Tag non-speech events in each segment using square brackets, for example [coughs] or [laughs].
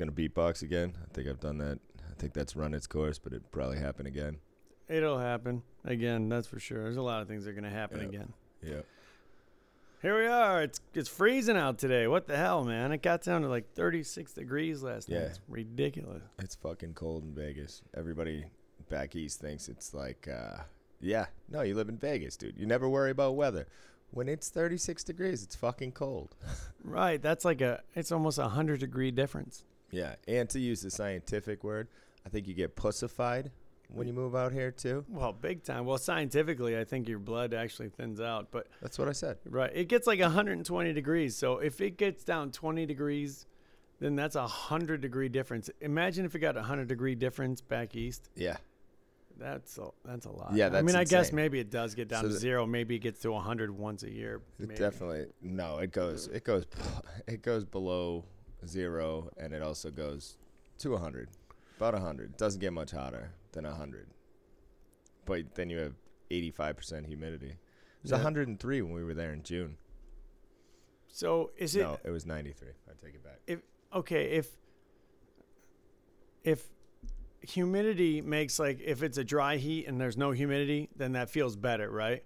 gonna beatbox again. I think I've done that. I think that's run its course, but it probably happen again. It'll happen again. That's for sure. There's a lot of things that are gonna happen Yep. again. Yeah. Here we are. It's it's freezing out today. What the hell, man? It got down to like 36 degrees last night. Yeah. It's ridiculous. It's fucking cold in Vegas. Everybody back east thinks it's like, uh, yeah, no, you live in Vegas, dude. You never worry about weather. When it's 36 degrees, it's fucking cold. [laughs] Right. That's like a. It's almost a hundred degree difference. Yeah, and to use the scientific word, I think you get pussified when you move out here too. Well, big time. Well, scientifically, I think your blood actually thins out, but That's what I said. right, it gets like 120 degrees. So if it gets down 20 degrees, then that's a hundred degree difference. Imagine if it got a hundred degree difference back east. Yeah, That's a that's a lot. Yeah, I mean, I guess maybe it does get down So to zero. Maybe it gets to 100 once a year. maybe. definitely. No, it goes. It goes. [laughs] It goes below zero, and it also goes to 100. About 100. Doesn't get much hotter than 100. But then you have 85% humidity. It was Yeah. 103 when we were there in June. So is it no, it was 93. I take it back. If okay if if humidity makes like if it's a dry heat and there's no humidity, then that feels better, right?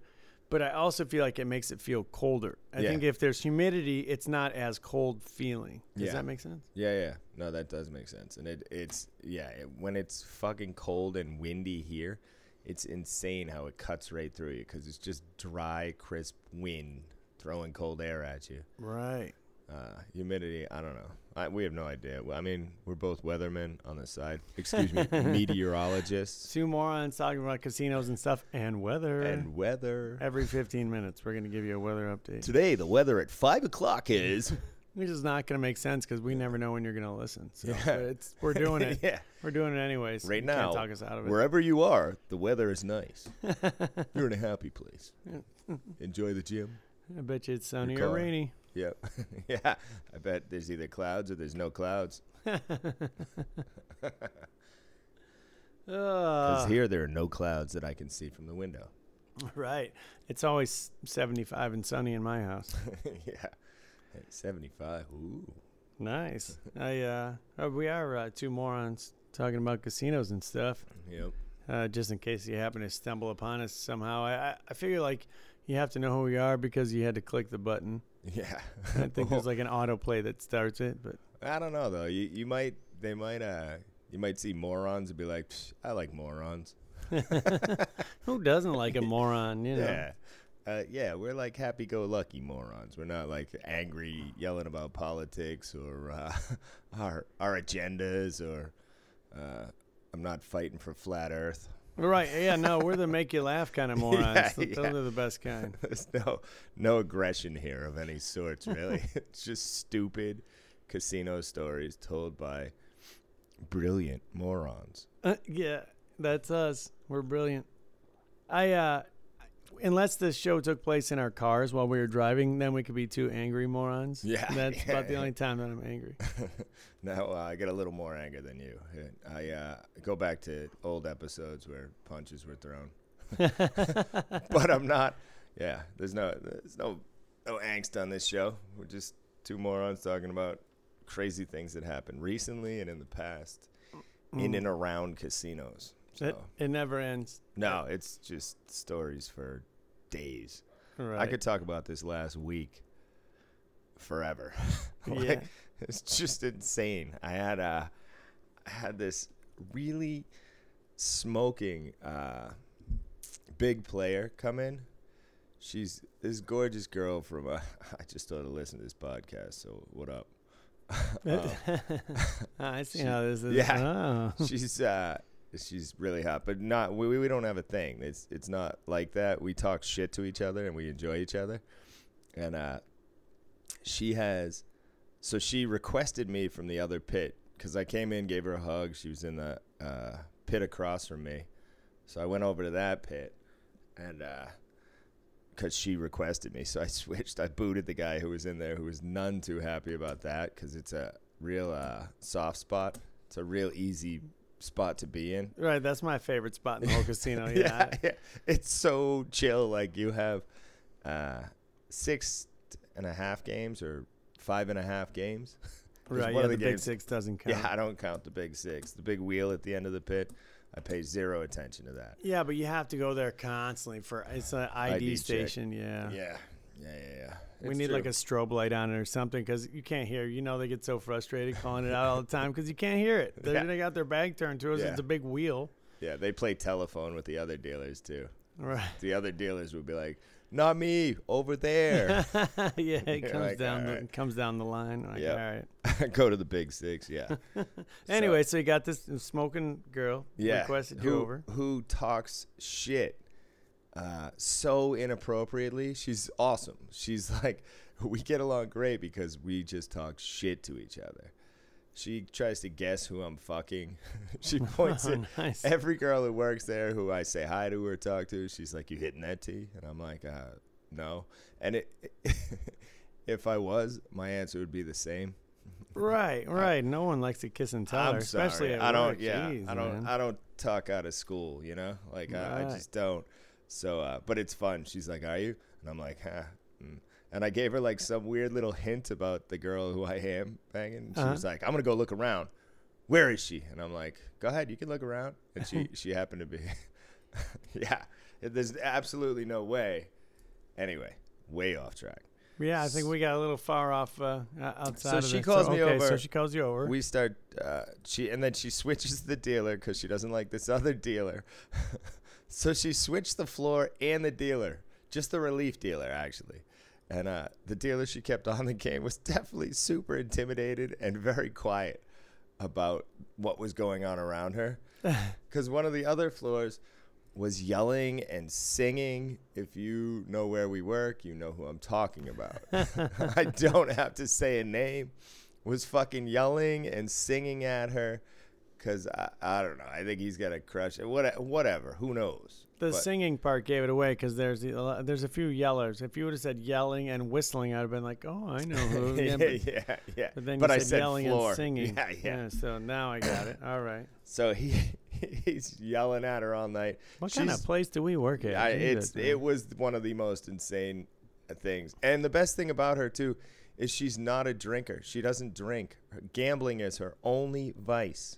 But I also feel like it makes it feel colder. I Yeah. think if there's humidity, it's not as cold feeling. Does Yeah. that make sense? Yeah, yeah. No, that does make sense. And it, it's yeah, it, when it's fucking cold and windy here, it's insane how it cuts right through you because it's just dry, crisp wind throwing cold air at you. Right. Uh, humidity, I don't know. I, we have no idea. I mean, we're both weathermen on the side. Excuse me, [laughs] meteorologists Two morons talking about casinos and stuff and weather. and weather. Every 15 minutes, we're going to give you a weather update. Today, the weather at five o'clock is. [laughs] Which is not going to make sense because we never know when you're going to listen. So Yeah. it's, we're [laughs] doing it. yeah. We're doing it anyways. Right You now, Can't talk us out of it. Wherever you are, the weather is nice. You're in a happy place. Enjoy the gym. I bet you it's sunny or rainy. Yep. [laughs] yeah. I bet there's either clouds or there's no clouds. [laughs] Because Uh, here there are no clouds that I can see from the window. right. It's always 75 and sunny in my house. [laughs] yeah. Hey, 75. Ooh. nice. I uh, uh, we are uh, two morons talking about casinos and stuff. Yep. Uh, just in case you happen to stumble upon us somehow, I, I I figure like you have to know who we are because you had to click the button. Yeah. I think there's like an [laughs] autoplay that starts it, but I don't know though. You you might they might uh you might see morons and be like, "Psh, I like morons. [laughs] who doesn't like a moron? You know. Yeah. Uh, yeah, we're like happy-go-lucky morons. We're not like angry, yelling about politics or uh, [laughs] our our agendas, or uh, I'm not fighting for flat Earth. Right. Yeah. No, we're the make you laugh kind of [laughs] morons. Yeah, Th- Those yeah. are the best [laughs] kind. There's no no aggression here of any sorts, really. it's [laughs] just stupid casino stories told by brilliant morons. Uh, yeah, that's us. We're brilliant. I uh unless this show took place in our cars while we were driving, then we could be two angry morons. Yeah, [laughs] That's yeah, about the only time that I'm angry. [laughs] now uh, I get a little more anger than you. I uh, go back to old episodes where punches were thrown, [laughs] but I'm not. Yeah, there's no there's no no angst on this show. We're just two morons talking about crazy things that happened recently and in the past in Mm. and around casinos. So. It, it never ends. No, it's just stories for days. Right. I could talk about this last week forever. [laughs] like, Yeah. It's just insane. I had a, I had this really smoking uh, big player come in. She's this gorgeous girl from. Uh, [laughs] I just started listening to this podcast, so what up? [laughs] Um, I see she- how this is. yeah. Oh. she's uh she's really hot but not we, we don't have a thing. It's it's not like that. We talk shit to each other and we enjoy each other. And uh she has so she requested me from the other pit because i came in gave her a hug. She was in the uh pit across from me. So i went over to that pit and uh because she requested me. So i [laughs] switched. I booted the guy who was in there who was none too happy about that because it's a real uh soft spot. It's a real easy spot to be in. Right, that's my favorite spot in the whole casino. [laughs] Yeah. yeah, It's so chill. Like you have uh, six and a half games or five and a half games. [laughs] Right. one Yeah. of The, the big six doesn't count. Yeah, I don't count the big six. The big wheel at the end of the pit, I pay zero attention to that. Yeah, but you have to go there constantly for it's an ID, ID check. station. Yeah. Yeah, yeah, yeah, yeah. We need like a strobe light on it or something because you can't hear. You know they get so frustrated calling it out all the time because you can't hear it. [laughs] They're, Yeah. They got their back turned to us. Yeah. It's a big wheel. yeah. They play telephone with the other dealers too. Right. The other dealers would be like, "Not me, over there." [laughs] yeah, it [laughs] comes like, down the comes down the line. Like, Yep. all right. Go to the big six. Yeah. Anyway, so, you got this smoking girl yeah. requested you over. Who talks shit uh, so inappropriately? She's awesome. She's [laughs] like, we get along great because we just talk shit to each other. She tries to guess who I'm fucking. [laughs] she [laughs] points Oh, at nice. every girl who works there who I say hi to or talk to. She's like, "You hitting that T?" And I'm like, uh, "No." And it, if I was, my answer would be the same. Right, right. No one likes to kiss and tell I'm especially sorry. at I don't. work. Yeah, Jeez, I don't. man. I don't talk out of school. You know, like I, I just don't. So, uh, but it's fun. She's like, "Are you?" And I'm like, "Huh." Mm. And I gave her like some weird little hint about the girl who I am banging. She Uh-huh. was like, "I'm gonna go look around. Where is she?" And I'm like, "Go ahead, you can look around." And she [laughs] she happened to be, [laughs] yeah. There's absolutely no way. Anyway, way off track. Yeah, I think we got a little far off uh, outside. So of she this. calls me okay, So over. she calls you over. We start. Uh, she and then she [laughs] switches the dealer because she doesn't like this other dealer. So she switched the floor and the dealer, just the relief dealer actually. And uh, the dealer she kept on the game was definitely super intimidated and very quiet about what was going on around her. [laughs] Because one of the other floors was yelling and singing. If you know where we work, you know who I'm talking about. [laughs] I don't have to say a name. Was fucking yelling and singing at her. Cause I, I don't know. I think he's got a crush. What, whatever. Who knows? the But- singing part gave it away because there's a lot- there's a few yellers. If you would have said yelling and whistling, I'd have been like, oh, I know who. [laughs] yeah, Yeah, but, yeah, yeah. but then But you I said, said yelling floor. and singing. Yeah, yeah. So now I got it. All right. So he [laughs] he's yelling at her all night. What kind of place do we work at? I, it's it was one of the most insane things. And the best thing about her too is she's not a drinker. She doesn't drink. Her gambling is her only vice.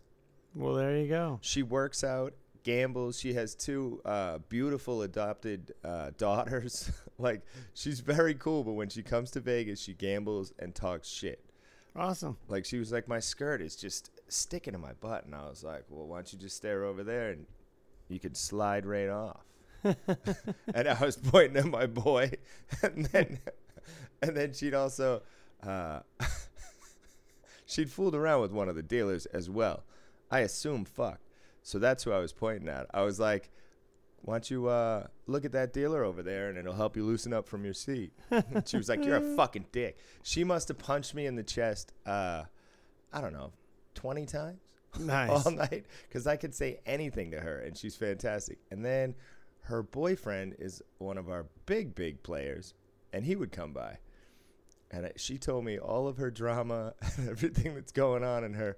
Well, there you go. She works out, gambles. She has two uh, beautiful adopted uh, daughters. [laughs] like she's very cool, but when she comes to Vegas, she gambles and talks shit. Awesome. Like she was like, my skirt is just sticking to my butt, and I was like, well, why don't you just stare over there and you could slide right off. [laughs] [laughs] and I was pointing at my boy, and then and then she'd also uh, she'd fooled around with one of the dealers as well. I assume fuck. So that's who I was pointing at. I was like, why don't you uh, look at that dealer over there and it'll help you loosen up from your seat. [laughs] She was like, you're a fucking dick. She must have punched me in the chest, uh, I don't know, 20 times Nice. [laughs] all night because I could say anything to her and she's fantastic. And then her boyfriend is one of our big, big players and he would come by. And she told me all of her drama [laughs] and everything that's going on in her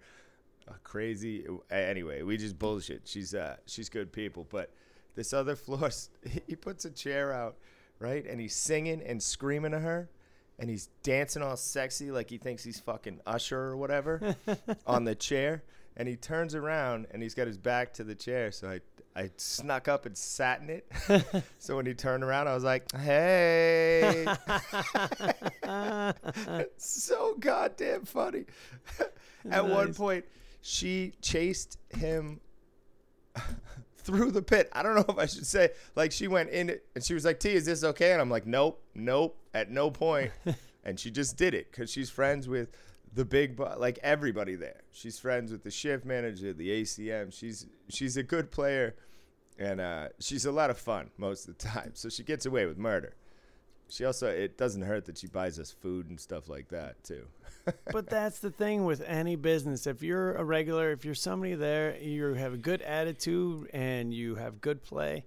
crazy. Anyway, we just bullshit. She's uh, she's good people, but this other floor, [laughs] he puts a chair out, right, and he's singing and screaming to her, and he's dancing all sexy like he thinks he's fucking Usher or whatever [laughs] on the chair, and he turns around and he's got his back to the chair, so I I snuck up and sat in it. [laughs] so when he turned around, I was like, "Hey." so goddamn funny. At one point, she chased him [laughs] through the pit. I don't know [laughs] if I should say like she went in it and she was like, "T, is this okay?" And I'm like, "Nope, nope." At no point, [laughs] and she just did it because she's friends with the big bo- like everybody there. She's friends with the shift manager, the ACM. She's she's a good player, and uh, she's a lot of fun most of the time. So she gets away with murder. She also it doesn't hurt that she buys us food and stuff like that too. But that's the thing with any business. If you're a regular, if you're somebody there, you have a good attitude and you have good play,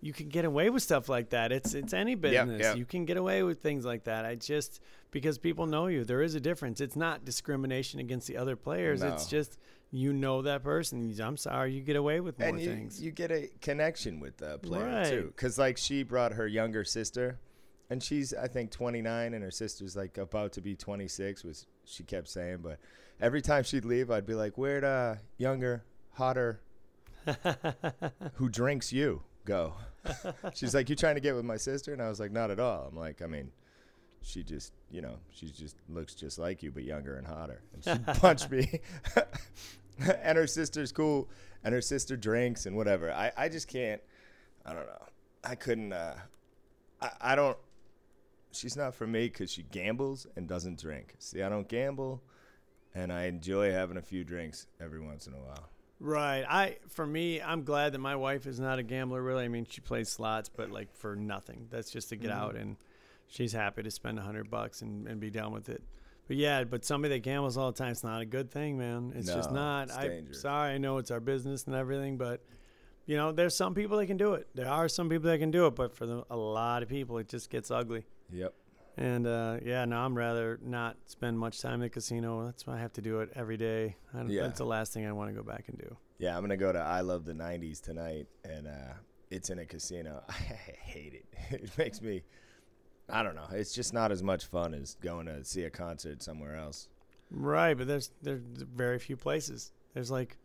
you can get away with stuff like that. It's it's any business. yeah. You can get away with things like that. I just because people know you, there is a difference. It's not discrimination against the other players. It's just you know that person. I'm sorry, you get away with more and you, things. you get a connection with the player Right. too because like she brought her younger sister and she's I think 29, and her sister's like about to be 26, was she kept saying. But every time she'd leave, I'd be like, "Where'd uh, younger, hotter, [laughs] who drinks you go?" she's like, "You trying to get with my sister?" And I was like, "Not at all." I'm like, I mean, she just, you know, she just looks just like you, but younger and hotter. And she [laughs] punched me. [laughs] and her sister's cool, and her sister drinks and whatever. I, I just can't. I don't know. I couldn't. Uh, I, I don't. She's not for me because she gambles and doesn't drink. See, I don't gamble, and I enjoy having a few drinks every once in a while. Right. I for me, I'm glad that my wife is not a gambler. Really, I mean, she plays slots, but like for nothing. That's just to get Mhm. out, and she's happy to spend a hundred bucks and, and be done with it. But yeah, but somebody that gambles all the time, it's not a good thing, man. It's just not. it's dangerous. sorry. I know it's our business and everything, but you know, there's some people that can do it. There are some people that can do it, but for the, a lot of people, it just gets ugly. Yep. And uh, yeah, no, I'm rather not spend much time in the casino. That's why I have to do it every day. I don't, Yeah. That's the last thing I want to go back and do. Yeah, I'm gonna go to I Love the '90s tonight, and uh, it's in a casino. [laughs] I hate it. [laughs] It makes me. I don't know. It's just not as much fun as going to see a concert somewhere else. Right, but there's there's very few places. There's like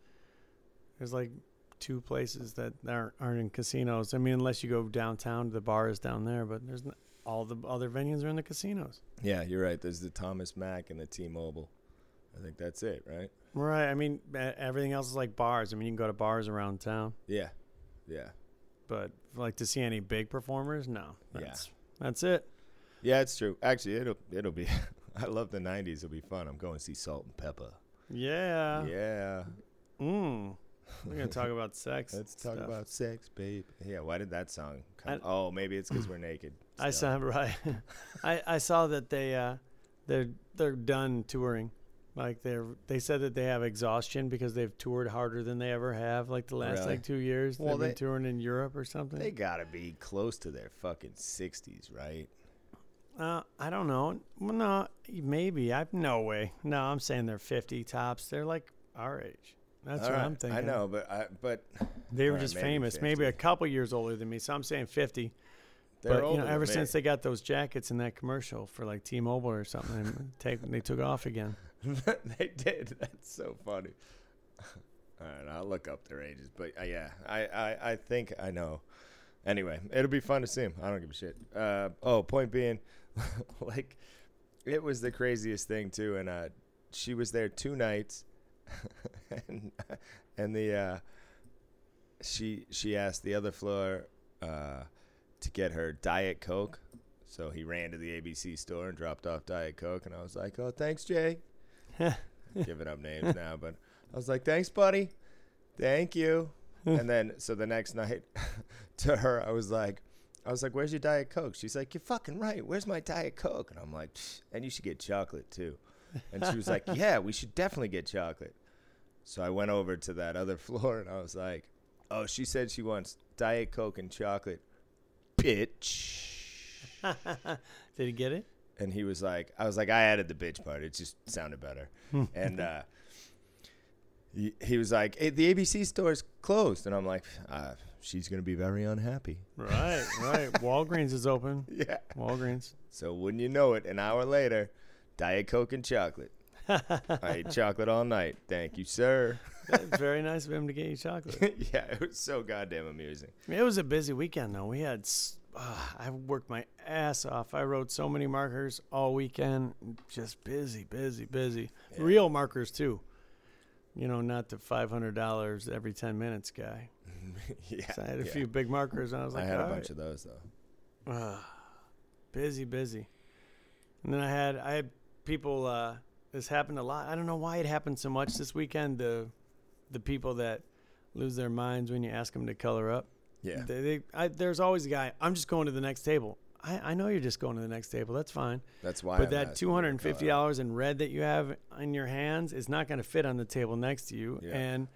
there's like two places that aren't aren't in casinos. I mean, unless you go downtown, the bar is down there, but there's n- all the other venues are in the casinos. Yeah, you're right. There's the Thomas Mack and the T-Mobile. I think that's it, right? Right. I mean, everything else is like bars. I mean, you can go to bars around town, Yeah, yeah, but like to see any big performers, no. Yeah. That's that's it. yeah. It's true. Actually, it'll it'll be. [laughs] I love the '90s. It'll be fun. I'm going to see Salt-N-Pepa. Yeah. yeah. Mm. We're gonna talk about sex. [laughs] Let's talk stuff. about sex, babe. Yeah. Why did that song come? I- oh, maybe it's because we're naked. [laughs] I saw [laughs] right. I I saw that they uh they're they're done touring. Like they're they said that they have exhaustion because they've toured harder than they ever have like the last Really? like 2 years. Well, They've been touring in Europe or something. They gotta be close to their fucking 60s, right? uh I don't know. Well, no, maybe. I have no way. No, I'm saying they're 50 tops. They're like our age. That's All what right, I'm thinking. I know, but I but They were just maybe famous. Maybe a couple years older than me. So I'm saying 50. they're but you older know, ever me. since they got those jackets in that commercial for like T-Mobile or something, they [laughs] take they took off again. [laughs] they did. That's so funny. [laughs] All right, I'll look up their ages, but uh, yeah, I, I I think I know. Anyway, it'll be fun to see them. I don't give a shit. Uh, oh, point being, like, it was the craziest thing too, and uh, she was there two nights, [laughs] and and the uh, she she asked the other floor uh, to get her diet coke. So he ran to the ABC store and dropped off Diet Coke, and I was like, "Oh, thanks, Jay." [laughs] Giving up names now, but I was like, "Thanks, buddy. Thank you." and then, so the next night, [laughs] to her, I was like, "I was like, where's your Diet Coke?" She's like, "You're fucking right. Where's my Diet Coke?" And I'm like, "And you should get chocolate too." And she was like, "Yeah, we should definitely get chocolate." So I went over to that other [laughs] floor, and I was like, "Oh, she said she wants Diet Coke and chocolate, bitch." [laughs] Did he get it? and he was like, I was like, I added the bitch part. It just sounded better. [laughs] and uh, he, he was like, hey, the ABC store's closed. And I'm like, uh, she's going to be very unhappy. Right, right. Walgreens is open. Yeah. Walgreens. So wouldn't you know it, an hour later, Diet Coke and chocolate. [laughs] I ate chocolate all night. Thank you, sir. Very nice of him to get you chocolate. [laughs] yeah, it was so goddamn amusing. It was a busy weekend though. We had uh, I worked my ass off. I wrote so many markers all weekend. Just busy, busy, busy. Yeah. Real markers too. You know, not the five hundred dollars every ten minutes guy. [laughs] yeah. So I had a yeah. few big markers, and I was like, I had a bunch right." of those, though. Ah, busy, busy. And then I had I had people. Uh, this happened a lot. I don't know why it happened so much this weekend. The the people that lose their minds when you ask them to color up. Yeah. They, they, I, there's always a guy. I'm just going to the next table. I, I know you're just going to the next table. That's fine. That's why. but I'm that two hundred and fifty dollars in red that you have in your hands is not going to fit on the table next to you. Yeah. And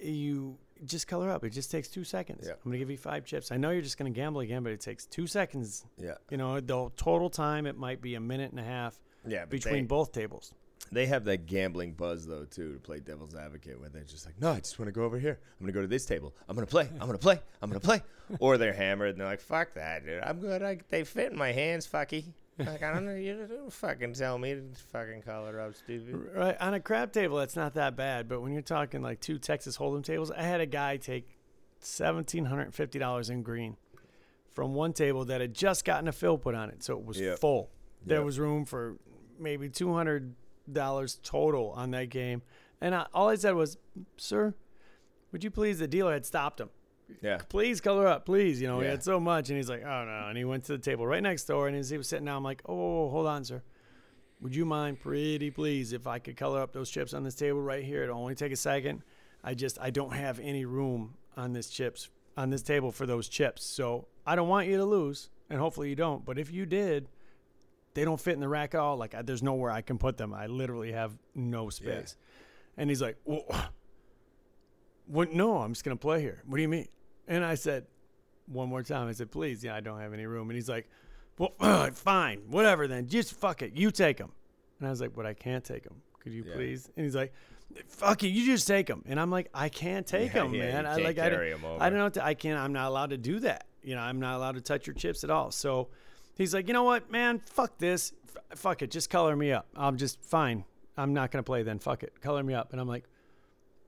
you just color up. It just takes two seconds. Yeah. I'm going to give you five chips. I know you're just going to gamble again, but it takes two seconds. Yeah. You know, the total time it might be a minute and a half Yeah. between they- both tables. They have that gambling buzz though too to play devil's advocate, where they're just like, "No, I just want to go over here. I'm gonna go to this table. I'm gonna play. I'm gonna play. I'm gonna play." [laughs] or they're hammered and they're like, "Fuck that, dude. I'm good. I, they fit in my hands, fucky." Like I don't know. You don't fucking tell me to fucking call it up, stupid. Right on a crap table, that's not that bad. But when you're talking like two Texas Hold'em tables, I had a guy take seventeen hundred and fifty dollars in green from one table that had just gotten a fill put on it, so it was Yep. full. There Yep. was room for maybe two hundred dollars total on that game, and I, all I said was, "Sir, would you please?" The dealer had stopped him. Yeah. Please color up, please. You know, he had so much, and he's like, "Oh no!" And he went to the table right next door, and as he was sitting down, I'm like, "Oh, hold on, sir." Would you mind, pretty please, if I could color up those chips on this table right here? It'll only take a second. I just I don't have any room on this chips on this table for those chips. So I don't want you to lose, and hopefully you don't. But if you did, they don't fit in the rack at all. Like I, there's nowhere I can put them. I literally have no space. And he's like, well, [laughs] what? No, I'm just gonna play here. What do you mean? And I said, one more time. I said, please, yeah, I don't have any room. And he's like, well, [clears throat] fine, whatever then. Just fuck it. You take them. And I was like, but I can't take them. Could you Yeah. please? And he's like, fuck it. You just take them. And I'm like, I can't [laughs] take them, yeah, man. I like, I don't, carry 'em over. I don't know. To, I can't. I'm not allowed to do that. You know, I'm not allowed to touch your chips at all. So he's like, you know what, man? Fuck this. F- fuck it. Just color me up. I'm just fine. I'm not gonna play then. Fuck it. Color me up. And I'm like,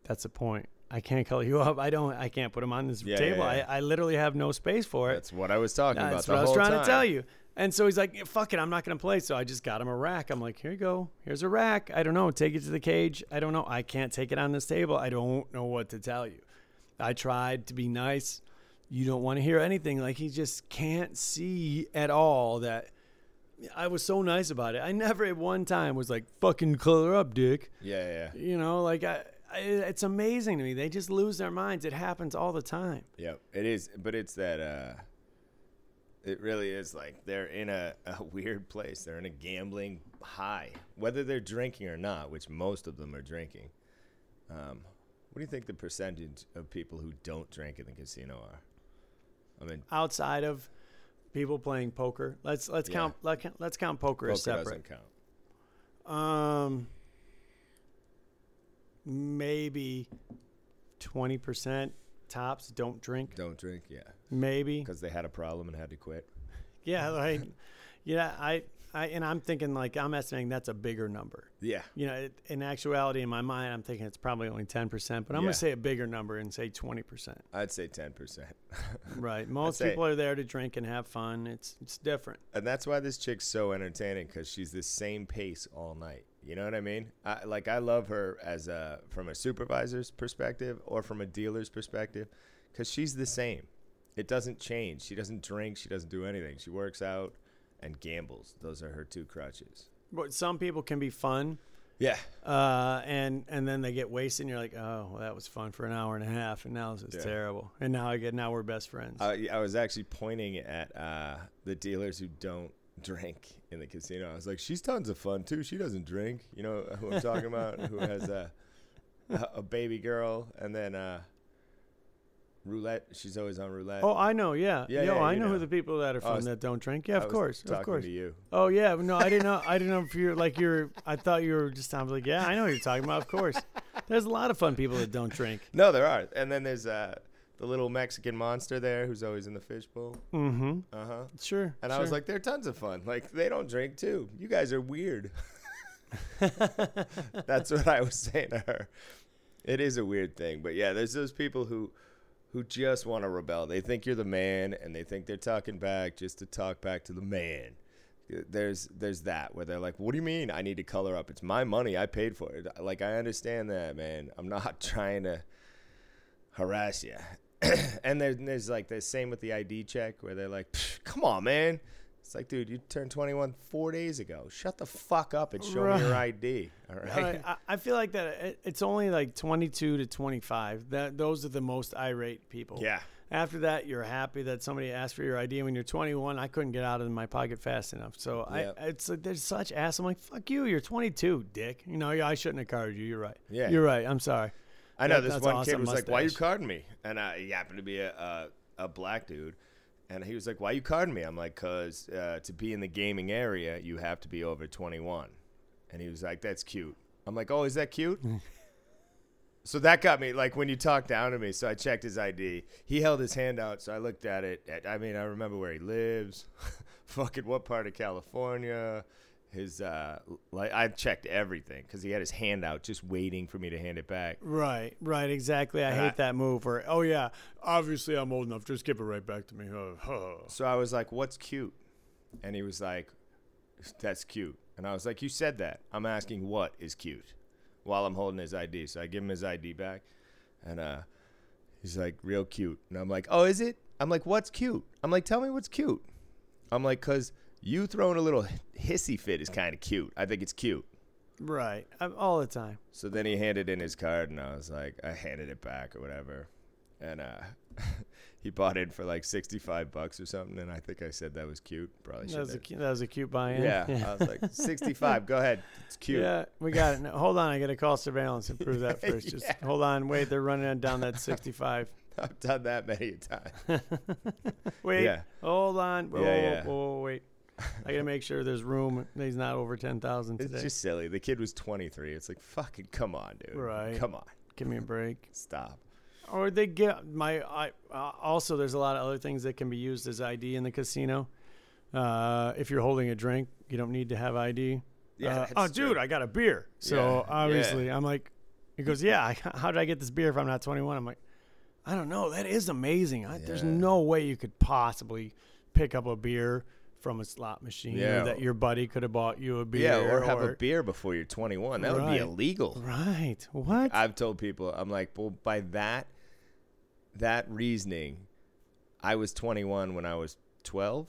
that's the point. I can't color you [laughs] up. I don't. I can't put them on this Yeah, table. yeah, yeah. I, I literally have no space for it. That's what I was talking about. That's what I was trying time. to tell you. And so he's like, fuck it, I'm not going to play. So I just got him a rack. I'm like, here you go. Here's a rack. I don't know. Take it to the cage. I don't know. I can't take it on this table. I don't know what to tell you. I tried to be nice. You don't want to hear anything. Like he just can't see at all that I was so nice about it. I never at one time was like, fucking color up, dick. Yeah, yeah, You know, like I, I, it's amazing to me. They just lose their minds. It happens all the time. yeah. It is, but it's that. uh It really is like they're in a, a [laughs] weird place. They're in a gambling high, whether they're drinking or not, which most of them are drinking. Um, what do you think the percentage of people who don't drink in the casino are? I mean, outside of people playing poker. Let's let's Yeah. count let, let's count poker, poker as separate. doesn't count. Um, maybe twenty percent tops don't drink. Don't drink, yeah, Maybe because they had a problem and had to quit. yeah, like [laughs] yeah. I I and I'm thinking like I'm estimating that's a bigger number. Yeah, You know, it, in actuality, in my mind, I'm thinking it's probably only ten percent, but I'm Yeah. gonna say a bigger number and say twenty percent. I'd say ten percent. [laughs] Right. Most people are there to drink and have fun. It's it's different. and that's why this chick's so entertaining because she's the same pace all night. You know what I mean? I, like I love her as a from a supervisor's perspective or from a dealer's perspective because she's the same. It doesn't change. She doesn't drink. She doesn't do anything. She works out and gambles. Those are her two crutches. But some people can be fun. Yeah, uh, and and then they get wasted, and you're like, oh, well, that was fun for an hour and a half, and now this is Yeah. terrible. And now I get now we're best friends. I, I was actually pointing at uh, the dealers who don't drink in the casino. I was like, she's tons of fun too. She doesn't drink. You know who I'm talking about? [laughs] Who has a a a baby girl and then uh, roulette. She's always on roulette. oh, I know, yeah, Yeah, Yo, yeah, I you know, who the people that are I fun was- that don't drink. Yeah, of course, talking of course. to you. Oh yeah, no, I didn't know. I didn't know [laughs] if you're like you're. I thought you were just. I was like, yeah, I know what you're talking about. Of course, there's a lot of fun people that don't drink. No, there are. And then there's uh, the little Mexican monster there who's always in the fishbowl. Mm-hmm. Uh huh. Sure. And I was like, they're tons of fun. Like they don't drink too. You guys are weird. [laughs] [laughs] That's what I was saying to her. It is a weird thing, but yeah, there's those people who who just want to rebel. They think you're the man, and they think they're talking back just to talk back to the man. There's there's that where they're like, "What do you mean? I need to color up? It's my money. I paid for it." Like I understand that, man. I'm not [laughs] trying to harass you. [clears throat] and there's, there's like the same with the ID check where they're like, "Come on, man." It's like, dude, you turned 21 four days ago. Shut the fuck up and show me your ID. All right. I, I- I feel like that it, it's only like 22 to 25. That those are the most irate people. Yeah. After that, you're happy that somebody asked for your ID. When you're 21, I couldn't get out of my pocket fast enough. So Yep. I, it's like, there's such ass. I'm like, fuck you. You're 22, dick. You know, I shouldn't have carded you. You're right. Yeah. You're right. I'm sorry. I know That- this one kid awesome was like, "Why you mustache. carding me?" And I, he happened to be a, a a black dude, and he was like, "Why you carding me?" I'm like, "Cause uh, to be in the gaming area, you have to be over 21." And he was like, "That's cute." I'm like, "Oh, is that cute?" [laughs] so that got me like when you talked down to me. So I checked his ID. He held his hand out, so I looked at it. I mean, I remember where he lives, [laughs] fucking what part of California. His uh, like I checked everything because he had his hand out, just waiting for me to hand it back. Right, right, exactly. I And hate I- that move. or oh yeah, obviously I'm old enough. Just give it right back to me. So I was like, "What's cute?" And he was like, "That's cute." And I was like, "You said that. I'm asking what is cute." While I'm holding his ID, so I give him his ID back, and uh, he's like, "Real cute." And I'm like, "Oh, is it?" I'm like, "What's cute?" I'm like, "Tell me what's cute." I'm like, "Cause you throwing a little hissy fit is kind of cute. I think it's cute." Right, I'm, all the time. So then he handed in his card, and I was like, I handed it back or whatever, and uh, [laughs] he bought it for like sixty-five bucks or something, and I think I said that was cute. Probably That should was a cu- that was a cute buy-in. Yeah, [laughs] I was like sixty-five. Go ahead, it's cute. Yeah, we got it. No, hold on, I got to call surveillance and prove that [laughs] first. Just Yeah. hold on, wait. They're running down that 65. I've done that many a time. Wait, Yeah. hold on. Whoa, Yeah, yeah. whoa, wait. I got to make sure there's room. He's not over 10,000 It's today. just silly. The kid was twenty-three. It's like fucking come on, dude. Right. Come on, Give me a break. stop. Or they get my. I uh, also there's a lot of other things that can be used as ID in the casino. Uh, if you're holding a drink, you don't need to have ID. Yeah, Uh, oh, dude. I got a beer. So Yeah, obviously, I'm like, he goes, yeah. I, [laughs] how did I get this beer if I'm not 21? I'm like, I don't know. That is amazing. I, There's no way you could possibly pick up a beer from a slot machine, Yeah. or that your buddy could have bought you a beer. Yeah, or have a beer before you're twenty-one. That would be illegal. Right. What? I've told people, I'm like, well, by that that reasoning, I was 21 when I was 12,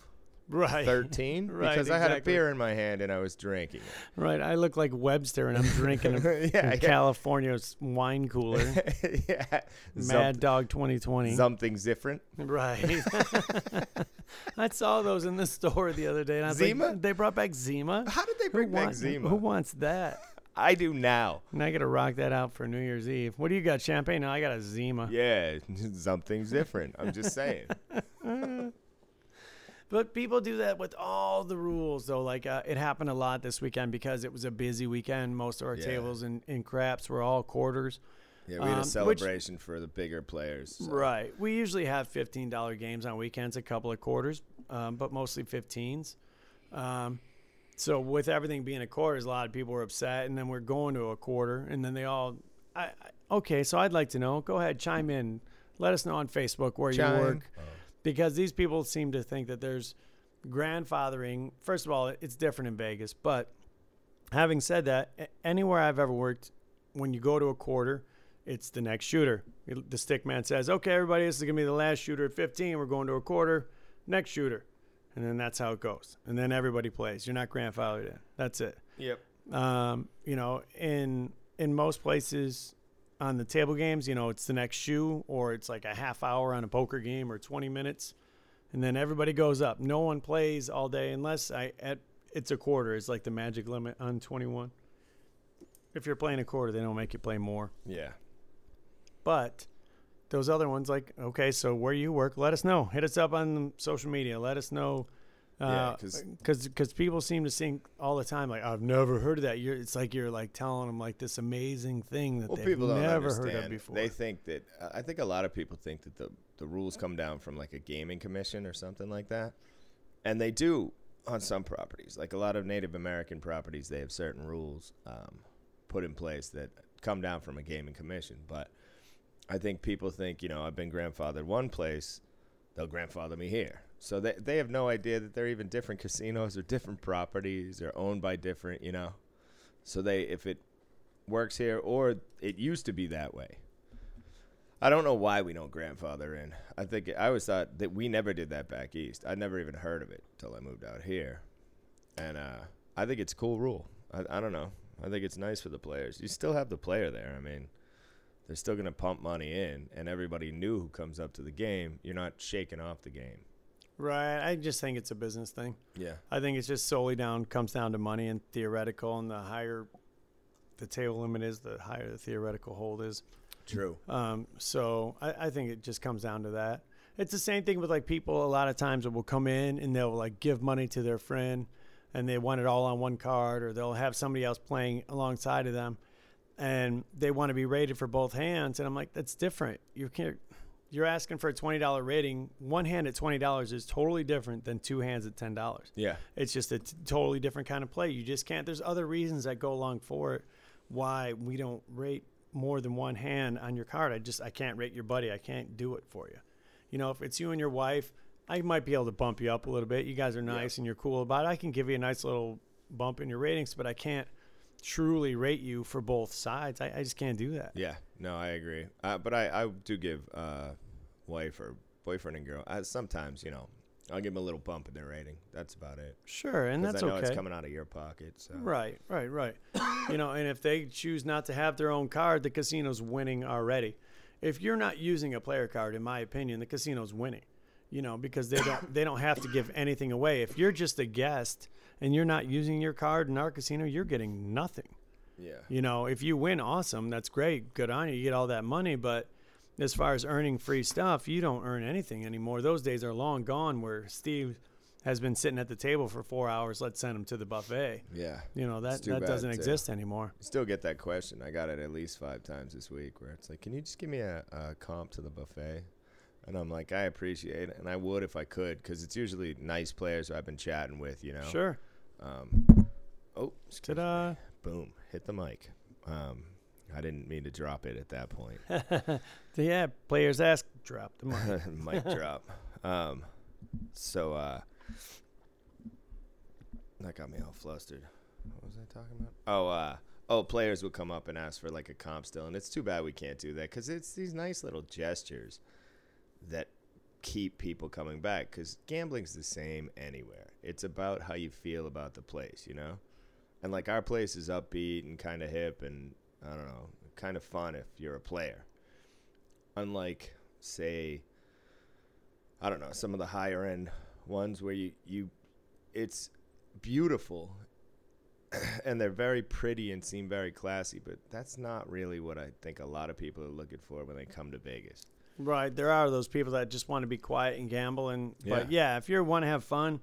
right. 13, [laughs] Right, because I had a exactly. beer in my hand and I was drinking Right. I look like Webster, and I'm drinking a [laughs] yeah, yeah. California's wine cooler. [laughs] yeah. Mad Dog 2020. Something's different. Right. I saw those in the store the other day. And I was Zima? Like, they brought back Zima. How did they Who, bring back Zima? who wants that? I do now. And I got to rock that out for New Year's Eve. What do you got? Champagne? No, I got a Zima. Yeah, something's different. I'm just saying. But people do that with all the rules, though. Like uh, it happened a lot this weekend because it was a busy weekend. Most of our Yeah. tables and, and craps were all quarters. Yeah, we had Um, a which- celebration for the bigger players. so- Right. We usually have fifteen dollar games on weekends, a couple of quarters, um, but mostly fifteens. Um, so with everything being a quarters, a lot of people were upset, and then we're going to a quarter, and then they all, I, I okay. So I'd like to know. Go ahead, chime in. Let us know on Facebook where Chime. you work, because these people seem to think that there's grandfathering. First of all, it's different in Vegas, but having said that, anywhere I've ever worked, when you go to a quarter, it's the next shooter. The stick man says, "Okay, everybody, this is gonna be the last shooter at 15. We're going to a quarter. Next shooter." And then that's how it goes. And then everybody plays. You're not grandfathered in. That's it. Yep. Um, you know, in in most places on the table games, you know, it's the next shoe or it's like a half hour on a poker game or 20 minutes. And then everybody goes up. No one plays all day unless I at it's a quarter. It's like the magic limit on 21. If you're playing a quarter, they don't make you play more. Yeah. But those other ones, like, okay, so where you work, let us know. Hit us up on social media. Let us know. Yeah, Uh, 'cause- cause, cause people seem to think all the time, like, I've never heard of that. You're, it's like you're like telling them like this amazing thing that Well, they've people never understand. heard of before. They think that uh, I think a lot of people think that the the rules come down from like a gaming commission or something like that, and they do on some properties. Like a lot of Native American properties, they have certain rules um, put in place that come down from a gaming commission. But I think people think, you know, I've been grandfathered one place, they'll grandfather me here. So they they have no idea that they're even different casinos or different properties or owned by different, you know. So they if it works here or it used to be that way. I don't know why we don't grandfather in. I think I always thought that we never did that back east. I never even heard of it till I moved out here, and uh, I think it's a cool rule. I, I don't know. I think it's nice for the players. You still have the player there. I mean, they're still gonna pump money in, and everybody new who comes up to the game, you're not shaking off the game. Right. I just think it's a business thing. Yeah. I think it's just solely down, comes down to money and theoretical. And the higher the table limit is, the higher the theoretical hold is. True. Um, so I, I think it just comes down to that. It's the same thing with like people. A lot of times that will come in and they'll like give money to their friend, and they want it all on one card, or they'll have somebody else playing alongside of them, and they want to be rated for both hands. And I'm like, that's different. You can't. You're asking for a twenty dollar rating. One hand at twenty dollars is totally different than two hands at ten dollars. Yeah. It's just a t- totally different kind of play. You just can't. There's other reasons that go along for it. Why we don't rate more than one hand on your card. I just I can't rate your buddy. I can't do it for you. You know, if it's you and your wife, I might be able to bump you up a little bit. You guys are nice and you're cool about it. I can give you a nice little bump in your ratings, but I can't truly rate you for both sides. I, I just can't do that. Yeah, no, I agree. Uh, but I, I do give uh, wife or boyfriend and girl. I, sometimes, you know, I'll give them a little bump in their rating. That's about it. Sure, and that's I know okay. it's coming out of your pocket. So. Right, right, right. [coughs] you know, and if they choose not to have their own card, the casino's winning already. If you're not using a player card, in my opinion, the casino's winning. You know, because they don't they don't have to give anything away. If you're just a guest and you're not using your card in our casino, you're getting nothing. Yeah. You know, if you win, awesome, that's great, good on you. You get all that money, but as far as earning free stuff, you don't earn anything anymore. Those days are long gone where Steve has been sitting at the table for four hours. Let's send him to the buffet. Yeah. You know that that doesn't too. exist anymore. Still get that question. I got it at least five times this week where it's like, can you just give me a, a comp to the buffet? And I'm like, I appreciate it. And I would if I could because it's usually nice players who I've been chatting with, you know? Sure. Um, oh, excuse me. Ta-da. Boom. Hit the mic. Um, I didn't mean to drop it at that point. [laughs] yeah, players ask, drop the mic. [laughs] mic drop. Um, so uh, that got me all flustered. What was I talking about? Oh, uh, oh, players would come up and ask for like a comp still, and it's too bad we can't do that because it's these nice little gestures that keep people coming back. Because gambling's the same anywhere. It's about how you feel about the place, you know. And like our place is upbeat and kind of hip, and I don't know, kind of fun if you're a player. Unlike, say, I don't know, some of the higher end ones where you, you it's beautiful [clears throat] and they're very pretty and seem very classy, but that's not really what I think a lot of people are looking for when they come to Vegas. right. There are those people that just want to be quiet and gamble, and but yeah, if you want to have fun,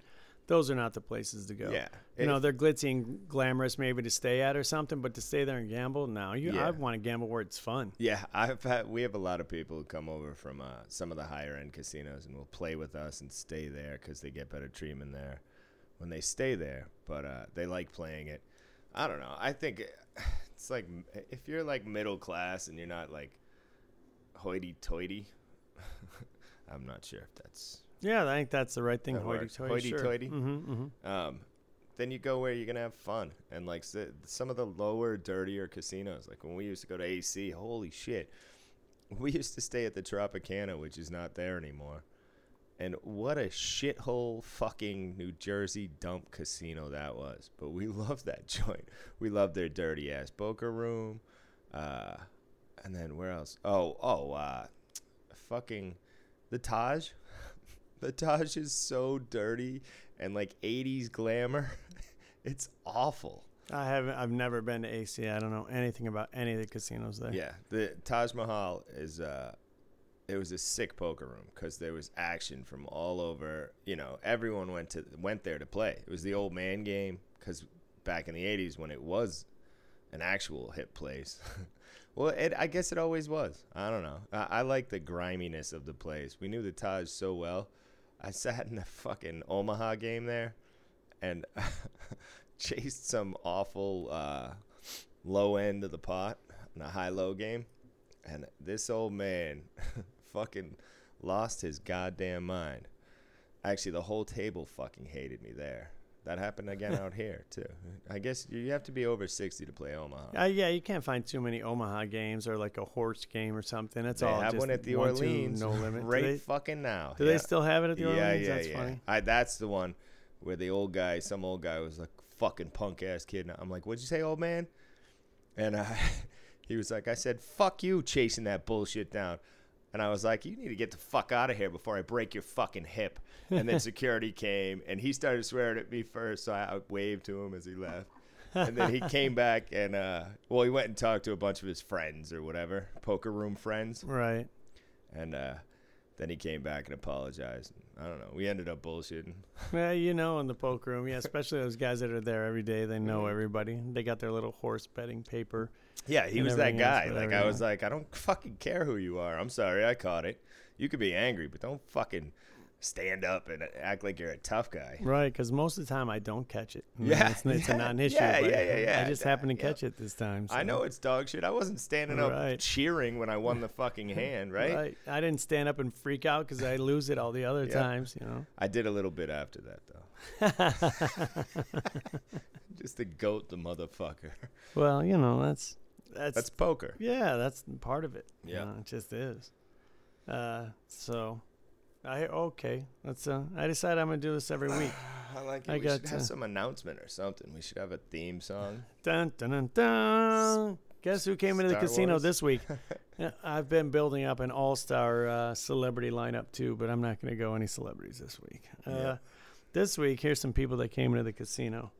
those are not the places to go. Yeah. You know, they're glitzy and glamorous maybe to stay at or something, but to stay there and gamble, no. You, Yeah. I want to gamble where it's fun. Yeah, I've had we have a lot of people who come over from uh, some of the higher end casinos and will play with us and stay there because they get better treatment there when they stay there. But uh, they like playing it. I don't know. I think [sighs] it's like if you're like middle class and you're not like hoity-toity. [laughs] I'm not sure if that's Yeah, I think that's the right thing. That. Hoity-toity. Sure. Hoity-toity? Mm-hmm, mm-hmm. um, then you go where you're gonna have fun and like some of the lower dirtier casinos like when we used to go to ac holy shit we [laughs] used to stay at the tropicana which is not there anymore and what a shithole fucking new jersey dump casino that was but we [laughs] loved that joint we loved their dirty ass poker room uh, and then where else oh oh uh, fucking the taj the Taj is so dirty and like 80s glamour. [laughs] It's awful. I haven't. I've never been to AC. I don't know anything about any of the casinos there. Yeah, the Taj Mahal is uh it was a sick poker room cuz there was action from all over, you know, everyone went to went there to play. It was the old man game cuz back in the 80s when it was an actual hip place. [laughs] well, it, I guess it always was. I don't know. I, I like the griminess of the place. We knew the Taj so well. I sat in a fucking Omaha game there and [laughs] chased some awful uh, low end of the pot in a high low game. And this old man [laughs] fucking lost his goddamn mind. Actually, the whole table fucking hated me there. That happened again out here, too. I guess you have to be over 60 to play Omaha. Uh, yeah, you can't find too many Omaha games or like a horse game or something. That's they all. have one at the one, two, Orleans. no limit. [laughs] Right they, fucking now. do Yeah. they still have it at the yeah, Orleans? yeah, That's yeah. funny. I, that's the one where the old guy, some old guy, was like fucking punk ass kid. And I'm like, what'd you say, old man? And uh, [laughs] he was like, I said, fuck you, chasing that bullshit down. And I was like, you need to get the fuck out of here before I break your fucking hip. And then [laughs] security came, and he started swearing at me first, so I, waved to him as he left. and then he [laughs] came back and uh, well, he went and talked to a bunch of his friends or whatever, poker room friends Right. and uh, Then he came back and apologized. I don't know. We ended up bullshitting. [laughs] Well, you know, in the poker room, yeah, especially those guys that are there every day. They know Mhm. everybody. They got their little horse betting paper. Yeah, he was that else, guy. Like I was like, I don't fucking care who you are. I'm sorry, I caught it. You could be angry, but don't fucking stand up and act like you're a tough guy. Right, because most of the time I don't catch it. And Yeah, it's, it's yeah, a non-issue. yeah, yeah, yeah, yeah, I just yeah, happened to catch it this time. I know it's dog shit. I wasn't standing up Right. cheering when I won the fucking [laughs] hand, right? Right. I didn't stand up and freak out because I lose it all the other Yeah. times. You know. I did a little bit after that though. [laughs] [laughs] Just to goat the motherfucker. well, you know that's that's, That's poker. yeah, that's part of it. you Yeah. know, it just is. Uh, so, I okay. Let's. Uh, I decide I'm gonna do this every week. [sighs] I like it. I we got, should have uh, some announcement or something. We should have a theme song. Dun dun dun dun. Guess who came into the casino Wars. this week? [laughs] I've been building up an all-star uh, celebrity lineup too, but I'm not going to go any celebrities this week. Uh, Yeah. This week, here's some people that came into the casino.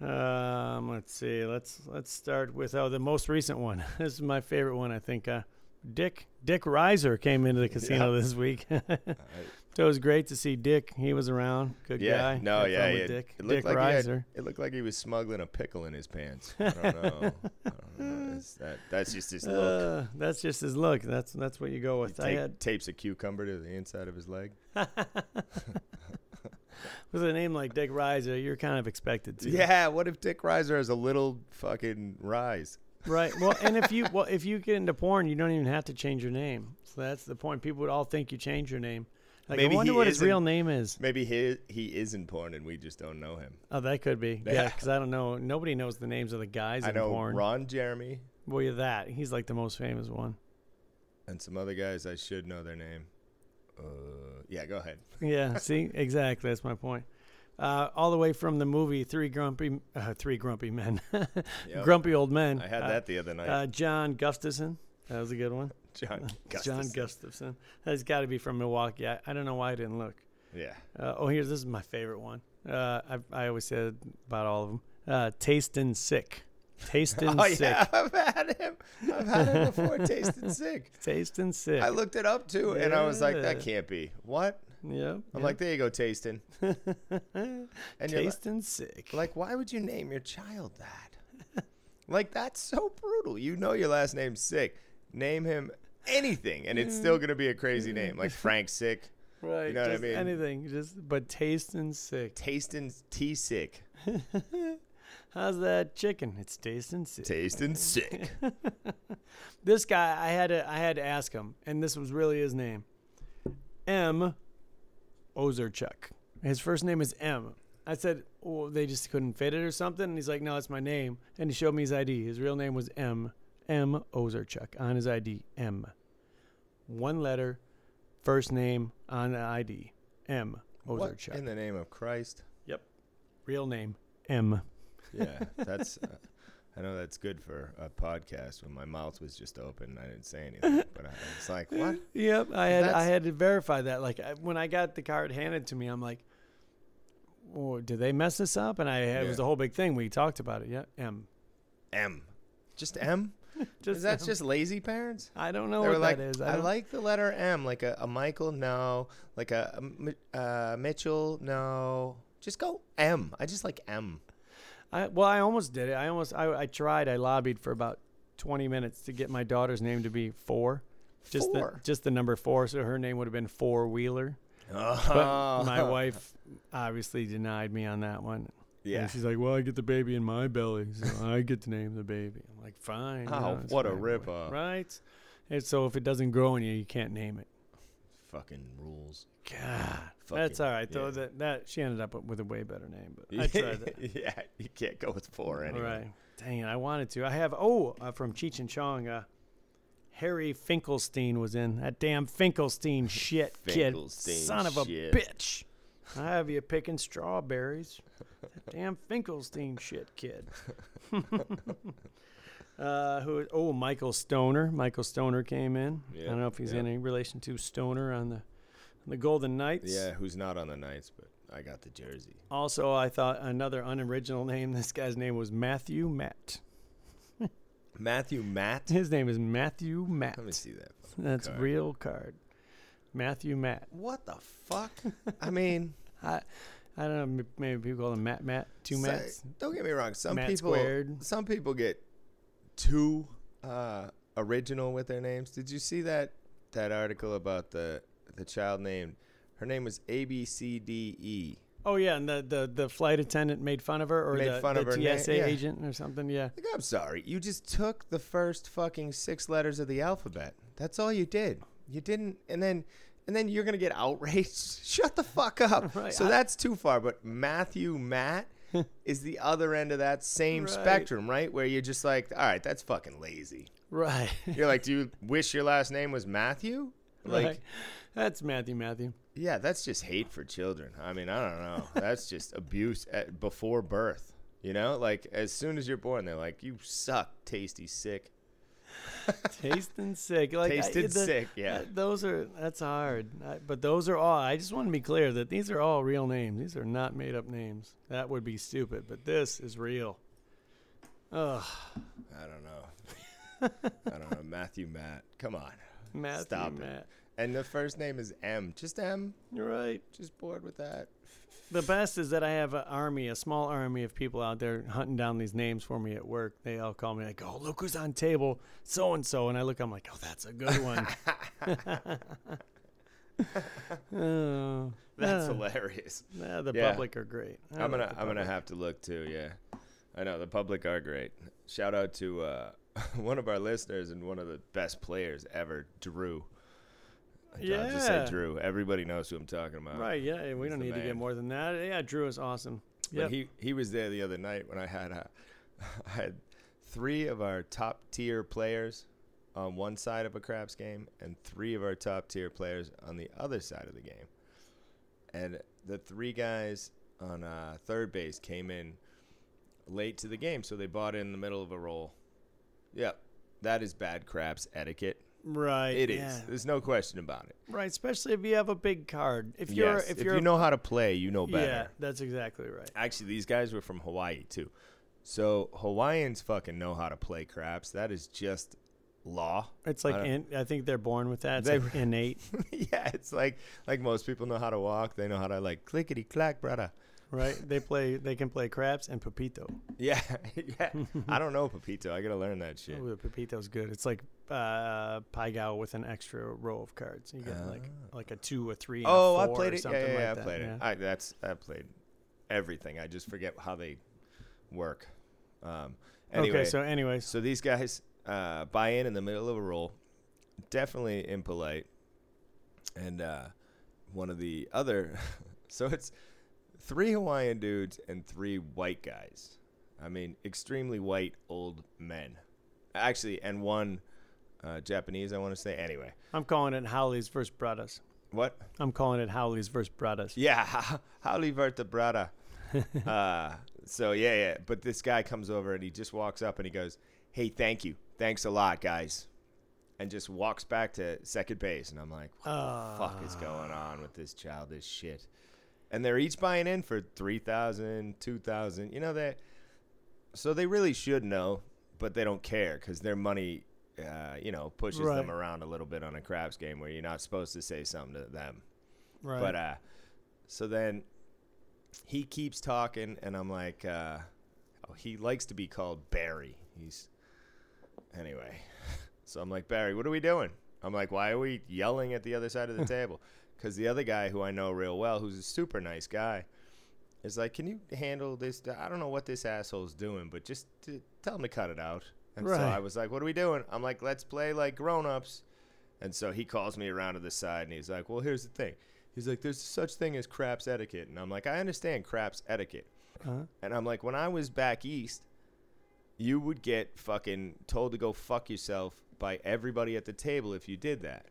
Um, let's see. Let's let's start with oh the most recent one. [laughs] this is my favorite one. I think. Uh, Dick Dick Reiser came into the casino Yeah. this week. [laughs] So it was great to see Dick. He was around. Good yeah, guy. no, Had yeah, yeah. Dick. It looked Dick like he had-. It looked like he was smuggling a pickle in his pants. I don't know. I don't know. [laughs] That, that's just his look. Uh, that's just his look. That's that's what you go He with. I tape- had tapes a cucumber to the inside of his leg. [laughs] with a name like Dick Reiser, you're kind of expected to. Yeah, what if Dick Reiser has a little fucking rise? Right. Well, and if you [laughs] well if you get into porn, you don't even have to change your name. So that's the point. People would all think you change your name. Like Maybe I wonder what his real name is. Maybe he he is in porn and we just don't know him. Oh, that could be. Yeah, because I don't know. Nobody knows the names of the guys I in know porn. Ron Jeremy Well, yeah, that he's like the most famous one. and some other guys I should know their name. Uh, yeah, go ahead. [laughs] Yeah. see, exactly. That's my point. Uh, all the way from the movie Three Grumpy uh, Three Grumpy Men, [laughs] Yep. Grumpy Old Men. I had Uh, that the other night. Uh, John Gustafson. That was a good one. [laughs] John John Gustafson. Gustafson. That's got to be from Milwaukee. I, I don't know why I didn't look. Yeah. Uh, oh, here's this is my favorite one. Uh, I I always said about all of them. Uh, Tastin' sick. Tastin' Oh sick. yeah, I've had him. I've had him before. Tasting sick. [laughs] Tasting sick. I looked it up too, and I was like, that can't be. What? Yep. I'm like, there you go, Tasting. [laughs] And you're like, sick. like, why would you name your child that? [laughs] like, that's so brutal. You know your last name's Sick. Name him anything, and it's still gonna be a crazy name, like Frank Sick, right. You know what I mean? Anything. Just but tasting sick. Tasting T Sick, How's that chicken? It's tasting sick. Tasting Sick. [laughs] this guy I had to I had to ask him, and this was really his name. M. Ozerchuk. His first name is M. I said, "Oh, they just couldn't fit it or something." And he's like, "No, it's my name." And he showed me his ID. His real name was M. M. Ozerchuk on his ID. M. One letter, first name on the ID. M. What Ozerchuk. in the name of Christ? Yep. Real name M. Yeah, that's. Uh, I know that's good for a podcast when my mouth was just open and I didn't say anything, [laughs] but I was like, what? Yep, I had I had to verify that. Like I, when I got the card handed to me, I'm like, "Oh, did they mess this up?" And I it was Yeah. a whole big thing. We talked about it. Yeah, M. M. Just M? [laughs] Just Is that M. just lazy parents? I don't know they were what like, that is. I, don't- like the letter M, like a, a Michael, no. Like a, a uh, Mitchell, no. Just go M. I just like M. I well, I almost did it. I almost I, I tried. I lobbied for about 20 minutes to get my daughter's name to be four. Just Four. the just the number four, so her name would have been Four Wheeler. But Oh. my wife obviously denied me on that one. Yeah. And she's like, "Well, I get the baby in my belly, so [laughs] I get to name the baby." I'm like, "Fine." Oh, what a ripoff. Right? And so if it doesn't grow in you, you can't name it. Fucking rules. God, that's all right though. yeah. That that she ended up with a way better name, but [laughs] I tried that. [laughs] yeah, you can't go with four anyway. Right? Dang it, I wanted to. I have oh uh, from Cheech and Chong. Uh, Harry Finkelstein was in that damn Finkelstein [laughs] shit, kid. Finkelstein Son of a shit. bitch. I have you picking strawberries. That damn Finkelstein shit, kid. Uh, who? Oh, Michael Stoner. Michael Stoner came in. I don't know if he's in any relation to Stoner on the on the Golden Knights. Yeah, who's not on the Knights, but I got the jersey. Also, I thought another unoriginal name. [laughs] This guy's name was Matthew Matt. Matthew Matt. [laughs] His name is Matthew Matt. Let me see that. That's card. real card. Matthew Matt. What the fuck? I mean, [laughs] I, I don't know. Maybe people call him Matt Matt. Two Matts. don't get me wrong. Some Matt people, squared. some people get too uh, original with their names. Did you see that that article about the the child named? Her name was A B C D E. Oh yeah, and the, the, the flight attendant made fun of her, or Made the, fun the of her TSA yeah. agent or something. Yeah. Like, I'm sorry. You just took the first fucking six letters of the alphabet. That's all you did. You didn't, and then, and then you're gonna get outraged. [laughs] Shut the fuck up. [laughs] Right, So I- that's too far. But Matthew Matt [laughs] is the other end of that same Right. spectrum, right? Where you're just like, all right, that's fucking lazy. Right. You're like, [laughs] do you wish your last name was Matthew? Like, right. That's Matthew Matthew. yeah, that's just hate for children. I mean, I don't know. That's [laughs] just abuse at, before birth. You know, like as soon as you're born, they're like, "You suck, tasty sick." [laughs] Tasting sick. Like I- Tasted the- sick, yeah. uh, Those are that's hard. I, but those are all. I just want to be clear that these are all real names. These are not made up names. That would be stupid. But this is real. Ugh. I don't know. [laughs] I don't know. Matthew Matt. Come on. Matthew Stop it. And the first name is M. Just M. You're right. Just bored with that. The best is that I have an army, a small army of people out there hunting down these names for me at work. They all call me like, "Oh, look who's on table, so and so," and I look, I'm like, "Oh, that's a good one." oh, [laughs] [laughs] That's uh, hilarious. yeah, the Yeah. public are great. I I'm gonna I'm gonna have to look too. Yeah, I know the public are great. Shout out to uh, [laughs] one of our listeners and one of the best players ever, Drew. I'll just say Yeah. Drew. Everybody knows who I'm talking about. Right? Yeah, we He's don't need to get more than that. Yeah, Drew is awesome. Yeah. He he was there the other night when I had uh, [laughs] I had three of our top tier players on one side of a craps game and three of our top tier players on the other side of the game. And the three guys on uh, third base came in late to the game, so they bought in the middle of a roll. Yep, that is bad craps etiquette. Right. It is. yeah. There's no question about it. Right, especially if you have a big card. If you're yes, if if you're you know how to play, you know better. Yeah, that's exactly right. Actually, these guys were from Hawaii too. So Hawaiians fucking know how to play craps. That is just law. It's like I in, I think they're born with that. It's They- like [laughs] innate, yeah, it's like like most people know how to walk. They know how to like clickety clack, brother. right? They play. They can play craps and pepito. Yeah, [laughs] yeah. I don't know Pepito. I gotta learn that [laughs] oh, shit. Oh, the pepito's good. It's like uh, pai gow with an extra row of cards. You get like Ah. like a two, a three. And Oh, a I played or it. Yeah, something yeah, like yeah, I that, played it. yeah. I that's I played everything. I just forget how they work. Um, anyway, Okay, so anyways, So these guys uh, buy in in the middle of a roll, definitely impolite. And uh, one of the other, [laughs] so it's three Hawaiian dudes and three white guys. I mean, extremely white old men. Actually, and one uh, Japanese, I want to say. Anyway, I'm calling it Haoles versus Brothers. what? I'm calling it Haoles versus Brothers. Yeah, [laughs] Howley Vertebrata. [laughs] uh, so yeah, yeah. But this guy comes over and he just walks up and he goes, "Hey, thank you, thanks a lot, guys," and just walks back to second base. And I'm like, "What the fuck is going on with this childish shit?" And they're each buying in for three thousand, two thousand. You know that. so they really should know, but they don't care because their money. Uh, you know, pushes them around a little bit on a craps game where you're not supposed to say something to them. Right. But uh, so then he keeps talking, and I'm like, uh, oh, he likes to be called Barry. He's anyway. [laughs] So I'm like, Barry, what are we doing? I'm like, why are we yelling at the other side of the [laughs] table? Because the other guy who I know real well, who's a super nice guy, is like, can you handle this? I don't know what this asshole's doing, but just t- tell him to cut it out. And so I was like, what are we doing? I'm like, let's play like grown-ups. And so he calls me around to the side and he's like, well, here's the thing. He's like, there's such thing as craps etiquette. And I'm like, I understand craps etiquette. uh And I'm like, when I was back east, you would get fucking told to go fuck yourself by everybody at the table if you did that.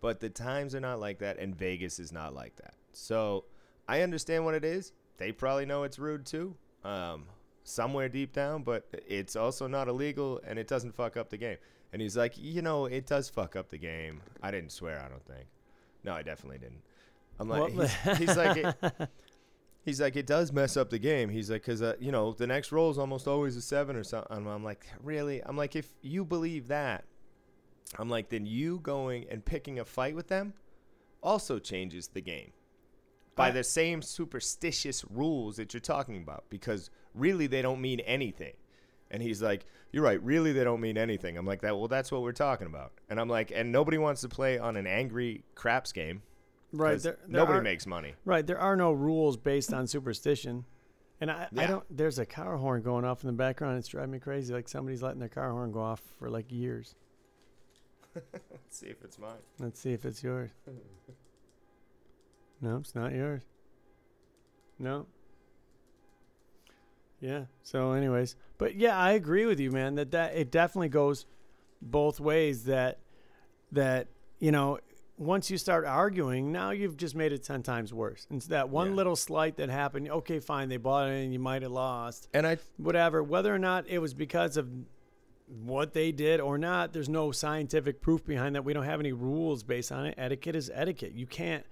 But the times are not like that, and Vegas is not like that. So I understand what it is. They probably know it's rude too, um, somewhere deep down, but it's also not illegal, and it doesn't fuck up the game. And he's like, you know, it does fuck up the game. I didn't swear, I don't think. No, I definitely didn't. I'm like, he's, he's like, it, [laughs] he's like, it does mess up the game. He's like, because uh, you know, the next roll is almost always a seven or something. I'm like, really? I'm like, if you believe that, I'm like, then you going and picking a fight with them also changes the game by the same superstitious rules that you're talking about because really they don't mean anything. And he's like, "You're right. Really, they don't mean anything." I'm like, "That well, that's what we're talking about." And I'm like, "And nobody wants to play on an angry craps game. right? There, there nobody are, makes money." Right. There are no rules based on superstition. And I, I don't. There's a car horn going off in the background. It's driving me crazy. Like somebody's letting their car horn go off for like years. Let's [laughs] see if it's mine. Let's see if it's yours. [laughs] No, it's not yours. No. Yeah. So, anyways, but yeah, I agree with you, man. That that it definitely goes both ways. That that you know, once you start arguing, now you've just made it ten times worse. It's that one Yeah. little slight that happened. Okay, fine, they bought it, and you might have lost. And I Whatever. Whether or not it was because of what they did or not, there's no scientific proof behind that. We don't have any rules based on it. Etiquette is etiquette. You can't,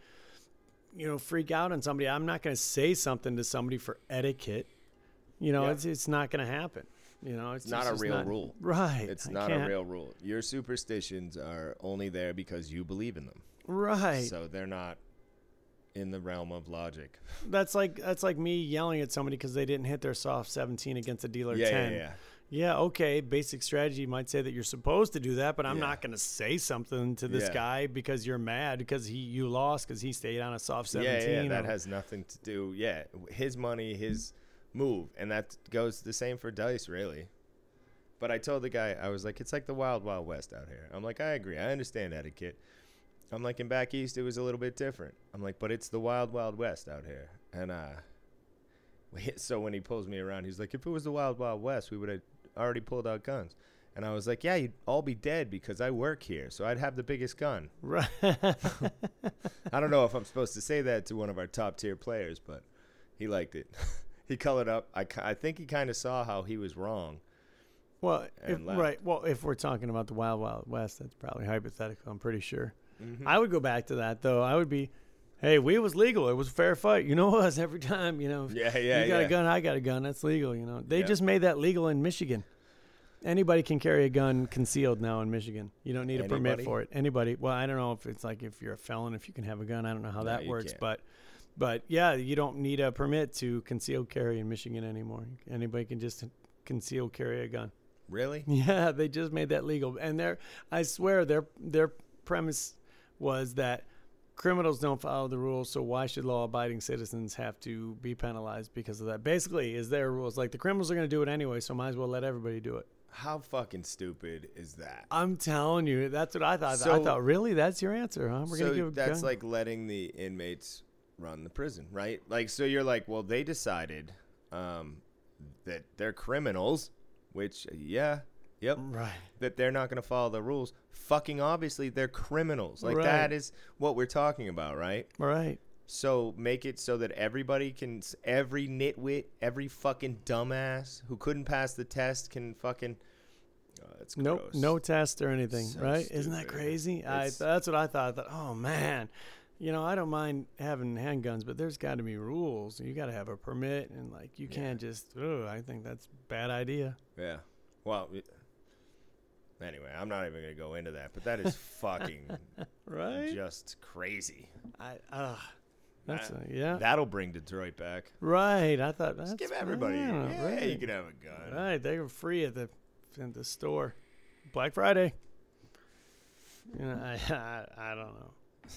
you know, freak out on somebody. I'm not going to say something to somebody for etiquette. You know, Yeah. it's it's not going to happen. You know, it's It's not just- a real not- rule. Right. it's not a real rule. Your superstitions are only there because you believe in them. Right. So they're not in the realm of logic. that's like that's like me yelling at somebody because they didn't hit their soft 17 against a dealer yeah, 10. yeah, yeah. Yeah, okay. Basic strategy might say that you're supposed to do that, but I'm Yeah. not going to say something to this Yeah. guy because you're mad because he you lost because he stayed on a soft 17. Yeah, yeah, that has nothing to do. Yeah, his money, his move, and that goes the same for dice, really. But I told the guy, I was like, it's like the wild, wild west out here. I'm like, I agree, I understand etiquette. I'm like, in back east, it was a little bit different. I'm like, but it's the wild, wild west out here. And uh, [laughs] so when he pulls me around, he's like, if it was the wild, wild west, we would have already pulled out guns. And I was like, yeah, you'd all be dead because I work here, so I'd have the biggest gun. Right. [laughs] I don't know if I'm supposed to say that to one of our top tier players, but he liked it. [laughs] he colored up. I, I think he kind of saw how he was wrong. well, if, right. Well, if we're talking about the Wild Wild West, that's probably hypothetical. I'm pretty sure. Mhm. I would go back to that though. I would be, hey, we was legal. It was a fair fight. You know [laughs] us every time. You know, yeah, yeah, you got yeah. a gun, I got a gun. That's legal. You know, they Yeah. just made that legal in Michigan. Anybody can carry a gun concealed now in Michigan. You don't need a permit for it. Anybody. Well, I don't know if it's like if you're a felon, if you can have a gun. I don't know how No, that works, can't. but, but yeah, you don't need a permit to conceal carry in Michigan anymore. Anybody can just conceal carry a gun. Really? [laughs] Yeah, they just made that legal, and their I swear their their premise was that criminals don't follow the rules, so why should law-abiding citizens have to be penalized because of that? Basically, is their rules like the criminals are going to do it anyway, so might as well let everybody do it. How fucking stupid is that? I'm telling you, that's what I thought. I thought, really, that's your answer, huh? We're so to give a that's gun? like letting the inmates run the prison, right? Like, so you're like, well, they decided um, that they're criminals, which, yeah, yep, right. that they're not going to follow the rules. Fucking obviously, they're criminals. Like, Right. that is what we're talking about, right? Right. So make it so that everybody can, every nitwit, every fucking dumbass who couldn't pass the test can fucking. Oh, that's No, gross. no test or anything, So right? Isn't that stupid. crazy? I, that's what I thought. I thought, oh man, you know, I don't mind having handguns, but there's got to be rules. You got to have a permit, and like you Yeah. can't just. Oh, I think that's a bad idea. Yeah. Well. it- Anyway, I'm not even gonna go into that, but that is fucking [laughs] Right? just crazy. I. Uh, that's That- a, yeah. That'll bring Detroit back. right. I thought that's Just give everybody. yeah, Yeah, right. you can have a gun. Right. They were free at the at the store, Black Friday. You know, [laughs] I I, I don't know.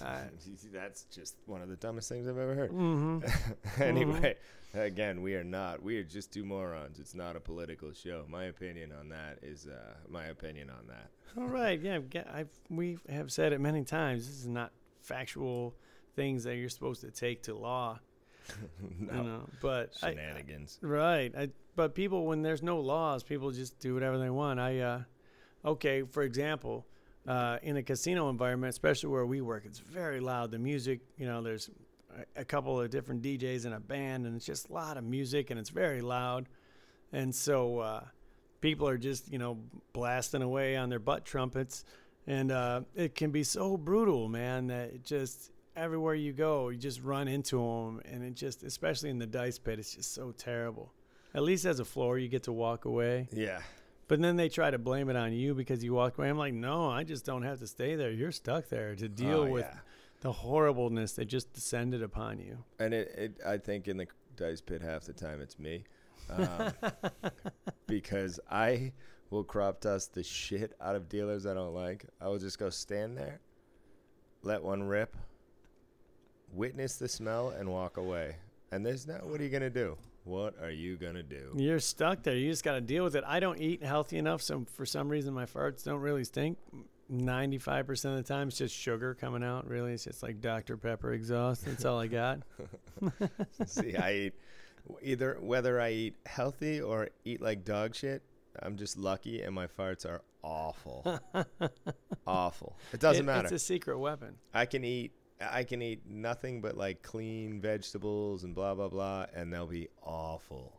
I, [laughs] That's just one of the dumbest things I've ever heard. mm-hmm. [laughs] anyway, again, we are not. We are just two morons. It's not a political show. My opinion on that is uh, my opinion on that. All right, yeah, ge- I've, we have said it many times. This is not factual things that you're supposed to take to law, [laughs] no you know. But I, shenanigans. right, I, but people, when there's no laws, people just do whatever they want. I, uh, okay, for example, uh, in a casino environment, especially where we work, it's very loud. The music, you know, there's a, couple of different DJs and a band, and it's just a lot of music, and it's very loud, and so. Uh, people are just you know blasting away on their butt trumpets and uh, it can be so brutal man that just everywhere you go you just run into them and it just especially in the dice pit it's just so terrible at least as a floor you get to walk away Yeah. But then they try to blame it on you because you walked away i'm like no i just don't have to stay there you're stuck there to deal Oh, with yeah. The horribleness that just descended upon you. And it, it I think in the dice pit half the time it's me, um, [laughs] because I will crop dust the shit out of dealers I don't like. I will just go stand there, let one rip, witness the smell, and walk away. And there's not. What are you gonna do? What are you gonna do? You're stuck there. You just got to deal with it. I don't eat healthy enough, so for some reason my farts don't really stink. 95% of the time it's just sugar coming out, really. It's just like Dr. Pepper exhaust. That's all I got. [laughs] [laughs] See, I eat either whether I eat healthy or eat like dog shit. I'm just lucky, and my farts are awful, [laughs] awful. It doesn't It- matter. It's a secret weapon. I can eat I can eat nothing but like clean vegetables and blah blah blah and they'll be awful.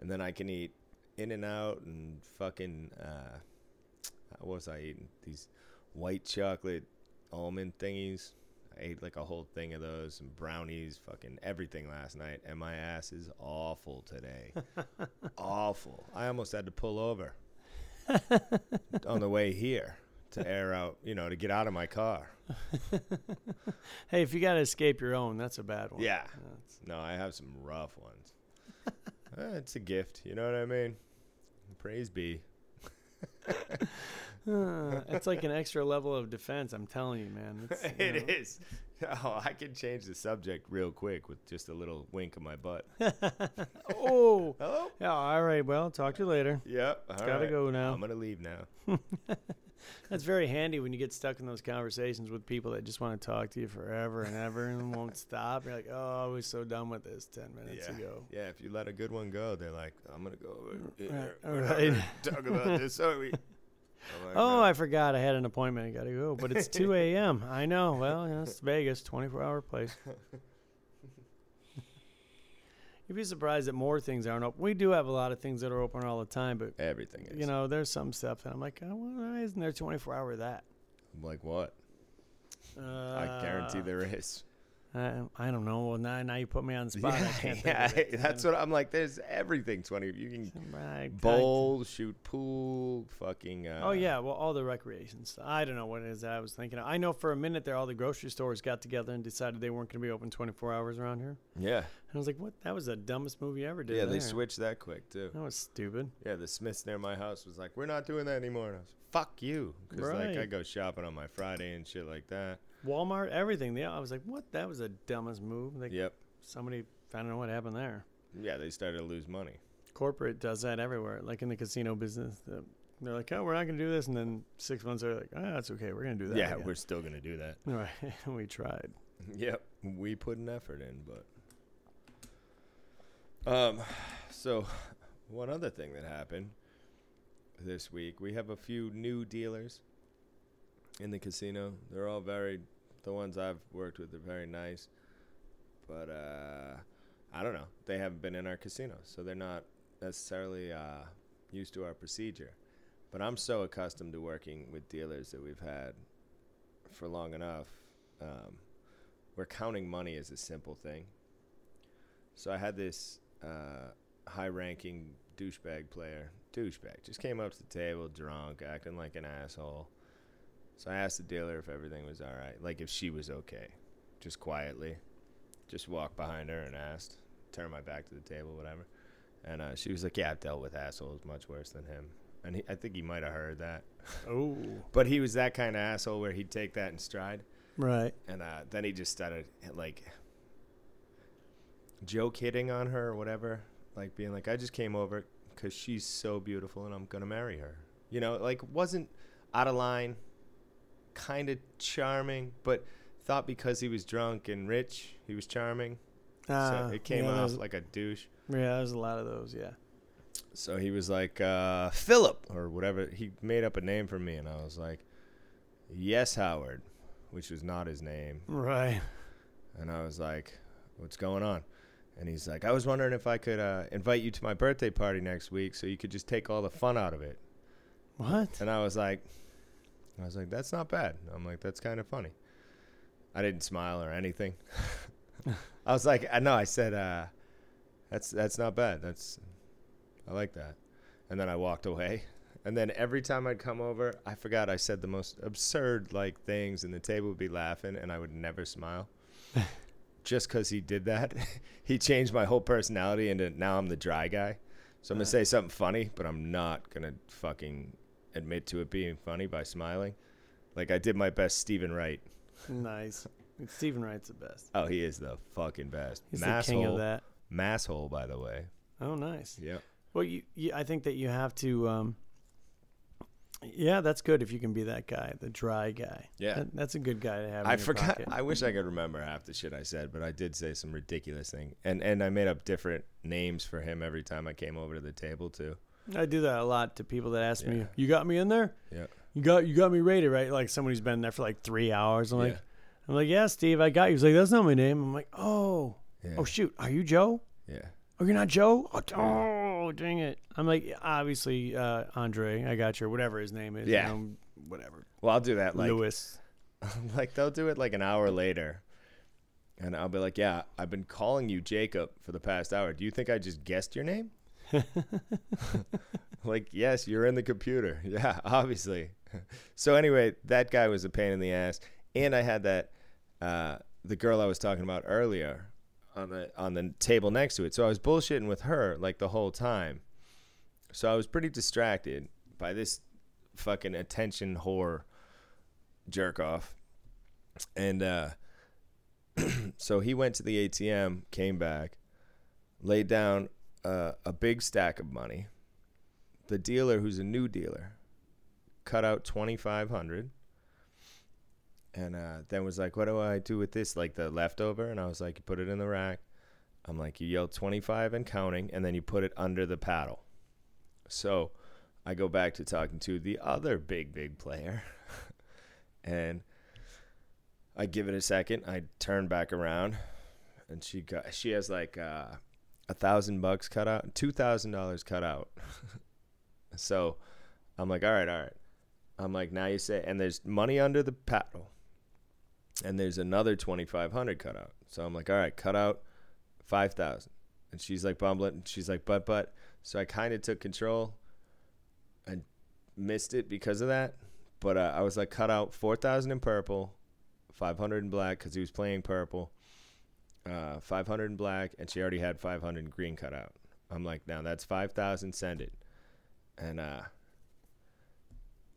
And then I can eat In-N-Out and fucking uh what was I eating? These white chocolate almond thingies. I ate like a whole thing of those and brownies, fucking everything last night and my ass is awful today. [laughs] awful. I almost had to pull over [laughs] on the way here to air out, you know, to get out of my car. [laughs] Hey, if you got to escape your own, that's a bad one. Yeah. That's- No, I have some rough ones. [laughs] Eh, it's a gift, you know what I mean? Praise be. [laughs] Uh, it's like an extra level of defense. I'm telling you, man. [laughs] It's, you It know. is. Oh, I can change the subject real quick with just a little wink of my butt. [laughs] oh, Hello? yeah. All right. Well, talk to you later. Yep. all Gotta right. go now. I'm gonna leave now. [laughs] That's very handy when you get stuck in those conversations with people that just want to talk to you forever and ever and won't stop. You're like, oh, I was so done with this ten minutes yeah. ago. Yeah. If you let a good one go, they're like, I'm gonna go over here. Right, We're all not right. gonna Talk about this, are we? I'm like, Oh. I forgot I had an appointment. I got to go, but it's 2 [laughs] a.m. I know. Well, you know, it's Vegas, 24 hour place. [laughs] You'd be surprised that more things aren't open. We do have a lot of things that are open all the time, but everything is. you know, there's some stuff that I'm like, oh, why isn't there 24 hour that? like what? Uh, I guarantee there is. I, I don't know. Well, now, now you put me on [laughs] the spot. I Yeah, can't think yeah, it. that's what I'm like. There's everything. Twenty. You can I- I- shoot pool, fucking. Uh, Oh yeah, well, all the recreations. I don't know what it is that I was thinking. of. I know for a minute there, all the grocery stores got together and decided they weren't going to be open 24 hours around here. Yeah, And I was like, "What? That was the dumbest movie you ever did." yeah. They switched that quick too. That was stupid. Yeah, the Smiths near my house was like, "We're not doing that anymore." And I was, "Fuck you," because like I go shopping on my Friday and shit like that. Walmart, everything. Yeah, I was like, "What? That was the dumbest move." Like Yep. somebody, I don't know what happened there. Yeah, they started to lose money. Corporate does that everywhere, like in the casino business. The, they're like, "Oh, we're not going to do this," and then six months later, like, "Oh, that's okay. We're going to do that." yeah, again." we're still gonna do that. [laughs] right. [laughs] we tried. yep, we put an effort in, but um, so one other thing that happened this week, we have a few new dealers in the casino. They're all very, the ones I've worked with are very nice, but uh, I don't know. They haven't been in our casino, so they're not necessarily uh, used to our procedure. But I'm so accustomed to working with dealers that we've had for long enough. Um, where counting money is a simple thing. So I had this uh, high-ranking douchebag player, douchebag, just came up to the table drunk, acting like an asshole. So I asked the dealer if everything was all right, like if she was okay, just quietly, just walked behind her and asked, turned my back to the table, whatever. And uh, she was like, "Yeah, I've dealt with assholes much worse than him." And he, I think he might have heard that, Oh, [laughs] but he was that kind of asshole where he'd take that in stride. right. And uh, then he just started like joke hitting on her or whatever, like being like, "I just came over because she's so beautiful and I'm gonna marry her." You know, like wasn't out of line, kind of charming, but thought because he was drunk and rich, he was charming. Uh, so it came yeah, off like a douche. Yeah, there's a lot of those. Yeah. So he was like, uh, Philip, or whatever. He made up a name for me, and I was like, Yes, Howard, which was not his name. Right. And I was like, What's going on? And he's like, I was wondering if I could uh, invite you to my birthday party next week so you could just take all the fun out of it. What? And I was like, I was like, That's not bad. I'm like, That's kind of funny. I didn't smile or anything. [laughs] I was like, I know. I said, uh, "That's that's not bad. That's I like that." And then I walked away, And then every time I'd come over, I forgot I said the most absurd like things, and the table would be laughing, and I would never smile. [laughs] Just because he did that, [laughs] he changed my whole personality into now I'm the dry guy. So I'm gonna say something funny, but I'm not gonna fucking admit to it being funny by smiling. Like I did my best Steven Wright. Nice. Steven Wright's the best. Oh, he is the fucking best. He's the king of Masshole. that. Masshole, by the way. Oh, nice. Yeah. Well, you, you I think that you have to. Um, yeah, that's good if you can be that guy, the dry guy. Yeah. That- that's a good guy to have. in I forgot. pocket. I wish I could remember half the shit I said, but I did say some ridiculous thing, and and I made up different names for him every time I came over to the table too. I do that a lot to people that ask me, "You got me in there? Yeah. You got you got me rated right?" Like somebody's been there for like three hours. I'm like, Yeah. I'm like, "Yeah, Steve, I got you." He's like, "That's not my name." I'm like, "Oh, Yeah. oh shoot, are you Joe? Yeah. Oh, you're not Joe? Oh, oh dang it!" I'm like, "Yeah, "Obviously, uh, Andre, I got you, whatever his name is. you Yeah. know, whatever, Well, I'll do that. Like, Lewis." [laughs] like they'll do it like an hour later, and I'll be like, "Yeah, I've been calling you Jacob for the past hour. Do you think I just guessed your name?" [laughs] like, yes, you're in the computer. [laughs] Yeah, obviously. so anyway, that guy was a pain in the ass, and I had that uh, the girl I was talking about earlier on the on the table next to it. So I was bullshitting with her like the whole time. So I was pretty distracted by this fucking attention whore jerk off. And uh, [clears throat] so he went to the ATM, came back, laid down uh, a big stack of money. The dealer, who's a new dealer, cut out twenty five hundred, and uh, then was like, "What do I do with this? Like the leftover?" And I was like, "You put it in the rack." I'm like, "You yell twenty five and counting, and then you put it under the paddle." So I go back to talking to the other big big player, [laughs] and I give it a second. I turn back around, and she got she has like uh, a thousand bucks cut out, two thousand dollars cut out. [laughs] so I'm like, all right, all right. I'm like, now you say, and there's money under the paddle, and there's another twenty five hundred cut out. So I'm like, all right, cut out five thousand, and she's like bumbling. She's like, but but. So I kind of took control. I missed it because of that, but uh, I was like, cut out four thousand in purple, five hundred in black because he was playing purple. Uh, five hundred in black, and she already had five hundred in green cut out. I'm like, now that's five thousand. Send it, and uh,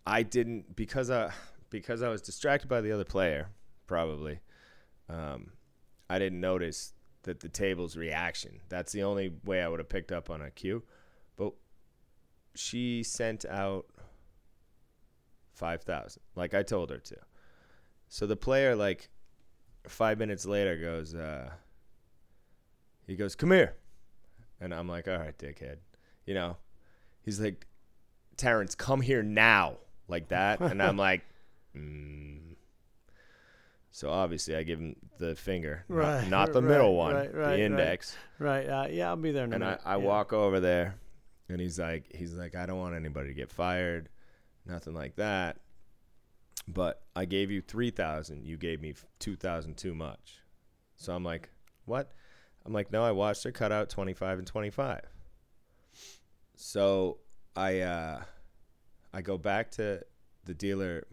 I didn't because I because I was distracted by the other player, probably. Um, I didn't notice that the table's reaction. That's the only way I would have picked up on a cue. But she sent out five thousand, like I told her to. So the player, like five minutes later, goes, uh, he goes, "Come here," and I'm like, "All right, dickhead," you know. He's like, "Terrence, come here now," like that, and I'm like, [laughs] mm. So obviously, I give him the finger, not- Right, not, the right, middle one, right, right, the index. Right. Uh, yeah, I'll be there in And I. I Yeah. walk over there, and he's like, he's like, I don't want anybody to get fired, nothing like that. But I gave you three thousand. You gave me two thousand too much. So I'm like, what? I'm like, no. I watched her cut out twenty five and twenty five. So I uh, I go back to the dealer,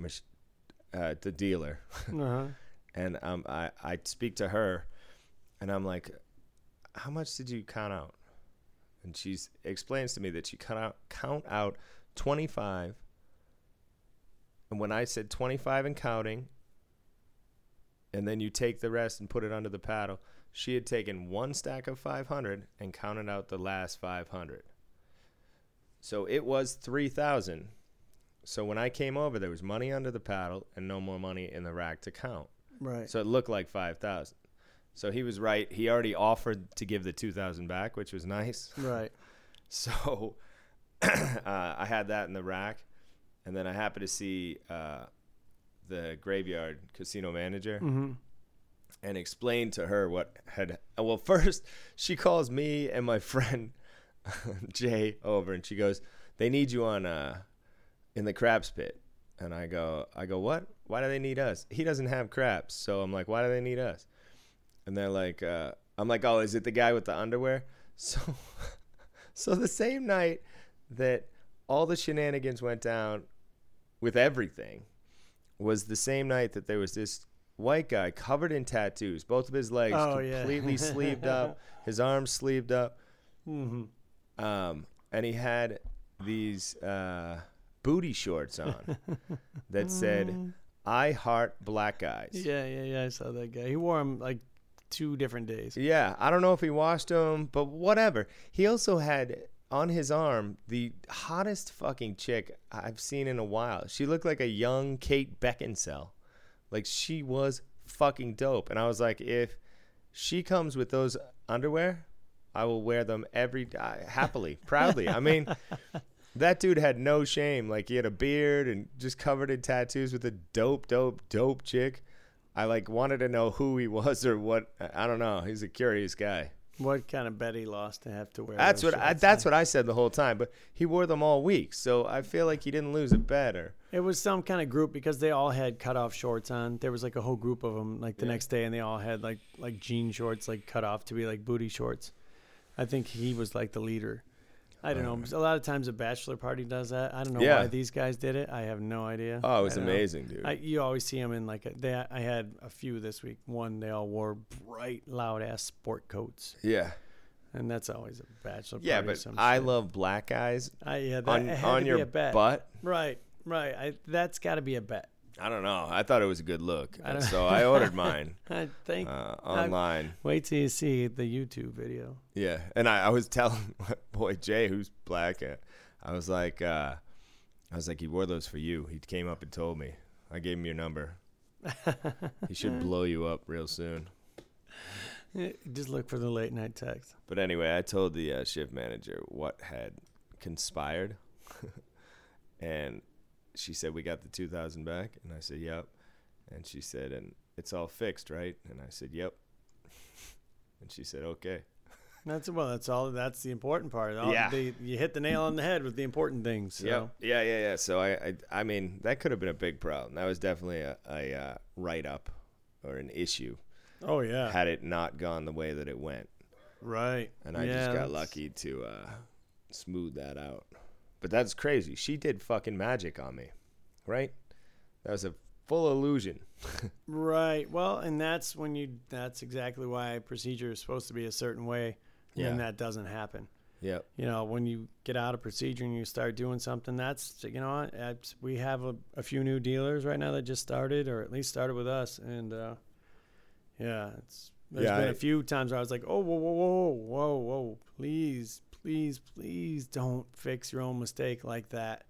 uh, the dealer, [laughs] Uh-huh. and um, I I speak to her, and I'm like, how much did you count out? And she explains to me that she cut out count out 25. And when I said 25 and counting, and then you take the rest and put it under the paddle, she had taken one stack of 500 and counted out the last 500. So it was 3,000. So when I came over, there was money under the paddle and no more money in the rack to count. Right. So it looked like 5,000. So he was right. He already offered to give the 2,000 back, which was nice. right. [laughs] So [coughs] uh, I had that in the rack. And then I happened to see uh, the graveyard casino manager Mm-hmm. and explained to her what had. Well, first, [laughs] she calls me and my [laughs] friend [laughs] Jay over and she goes, They need you on uh, in the craps pit. And I go, I go, what? Why do they need us? He doesn't have craps. So I'm like, why do they need us? And they're like, uh, I'm like, oh, is it the guy with the underwear? So, so the same night that all the shenanigans went down with everything was the same night that there was this white guy covered in tattoos, both of his legs Oh, yeah. completely [laughs] sleeved up, his arms sleeved up, hmm um, and he had these uh, booty shorts on that said [laughs] "I heart black guys." Yeah, yeah, yeah. I saw that guy. He wore them like two different days. Yeah, I don't know if he washed them, but whatever. He also had on his arm the hottest fucking chick I've seen in a while. She looked like a young Kate Beckinsale. Like she was fucking dope. And I was like, if she comes with those underwear, I will wear them every uh, happily, [laughs] proudly. I mean, that dude had no shame. Like he had a beard and just covered in tattoos with a dope, dope, dope chick. I like wanted to know who he [laughs] was or what. I don't know. He's a curious guy. What kind of bet he lost to have to wear? That's what I, that's what I said the whole time. But he wore them all week, so I feel like he didn't lose a bet. Or It was some kind of group because they all had cut off shorts on. There was like a whole group of them like the Yeah. next day, and they all had like like jean shorts like cut off to be like booty shorts. I think he was like the leader. I don't know. Um, a lot of times a bachelor party does that. I don't know Yeah. why these guys did it. I have no idea. oh, it was don't know. amazing, dude. I, you always see them in like a, they. I had a few this week. One they all wore bright, loud ass sport coats, yeah, and that's always a bachelor party. yeah. But I shit. love black guys I, yeah, that on on your a bet. butt. Right, right. I, that's got to be a bet. I don't know. I thought it was a good look, I so [laughs] I ordered mine [laughs] I think. uh, online. Wait till you see the YouTube video. Yeah, and I, I was [laughs] telling my boy Jay, who's black, uh, I was like, uh, I was like, he wore those for you. He came up and told me. I gave him your number. he should blow you up real soon. Just look for the late night text. But anyway, I told the uh, shift manager what had conspired, and she said we got the two thousand back, and I said yep, and she said and it's all fixed, right? And I said yep, [laughs] and she said okay. [laughs] That's well. That's all. That's the important part. All, Yeah. the, you hit the nail on the head with the important things. So. Yep. Yeah, yeah, yeah. So I, I, I mean, that could have been a big problem. That was definitely a, a uh, write up or an issue Oh yeah. had it not gone the way that it went. right. And I Yeah, just got that's- lucky to uh, smooth that out. But that's crazy. She did fucking magic on me, right? That was a full illusion. [laughs] Right. Well, and that's when you. That's exactly why procedure is supposed to be a certain way, Yeah. and that doesn't happen. Yeah. You know, when you get out of procedure and you start doing something, that's you know, we have a, a few new dealers right now that just started, or at least started with us, and uh, yeah, it's there's Yeah, been I- a few times where I was like, oh, whoa, whoa, whoa, whoa, whoa, please, please, please don't fix your own mistake like that.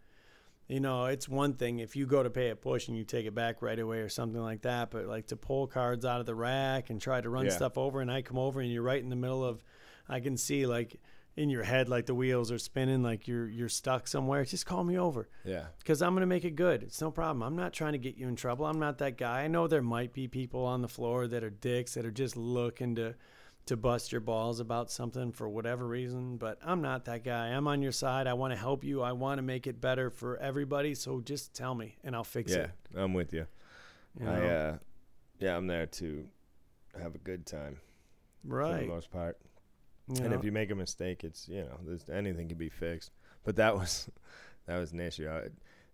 You know, it's one thing if you go to pay a push and you take it back right away or something like that, but like to pull cards out of the rack and try to run Yeah. stuff over, and I come over and you're right in the middle of, I can see like in your head like the wheels are spinning, like you're you're stuck somewhere. Just call me over Yeah. because I'm gonna make it good. It's no problem. I'm not trying to get you in trouble. I'm not that guy. I know there might be people on the floor that are dicks that are just looking to to bust your balls about something for whatever reason, but I'm not that guy. I'm on your side. I want to help you. I want to make it better for everybody. So just tell me and I'll fix Yeah. it. Yeah, I'm with you. you I, uh, yeah, I'm there to have a good time Right. for the most part. You and know? if you make a mistake, it's you know, there's anything can be fixed. But that was [laughs] that was an issue. I,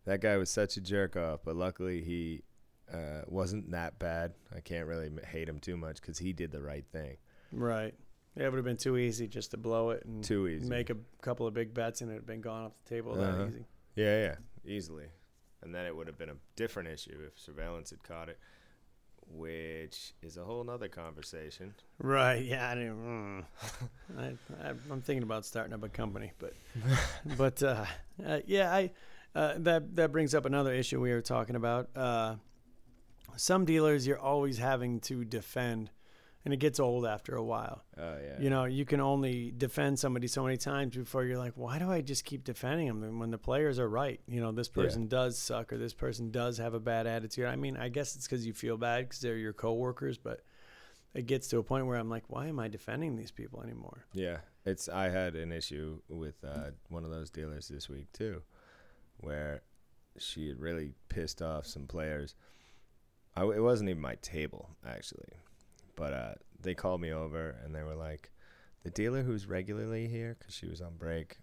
that guy was such a jerk off, but luckily he uh, wasn't that bad. I can't really hate him too much because he did the right thing. Right. Yeah, it would have been too easy just to blow it and Too easy. make a couple of big bets and it had been gone off the table Uh-huh. that easy. Yeah, yeah, easily. And then it would have been a different issue if surveillance had caught it, which is a whole nother conversation. Right. Yeah. I didn't, mm. [laughs] I, I, I'm thinking about starting up a company, but, [laughs] but uh, uh, yeah, I uh, that that brings up another issue we were talking about. Uh, some dealers you're always having to defend, and it gets old after a while. Oh yeah. You know, you can only defend somebody so many times before you're like, why do I just keep defending them? And when the players are right, you know, this Yeah. person does suck or this person does have a bad attitude. I mean, I guess it's because you feel bad because they're your coworkers, but it gets to a point where I'm like, why am I defending these people anymore? Yeah, it's. I had an issue with uh, one of those dealers this week too, where she had really pissed off some players. I, it wasn't even my table actually, but uh, they called me over and they were like, "The dealer who's regularly here, because she was on break,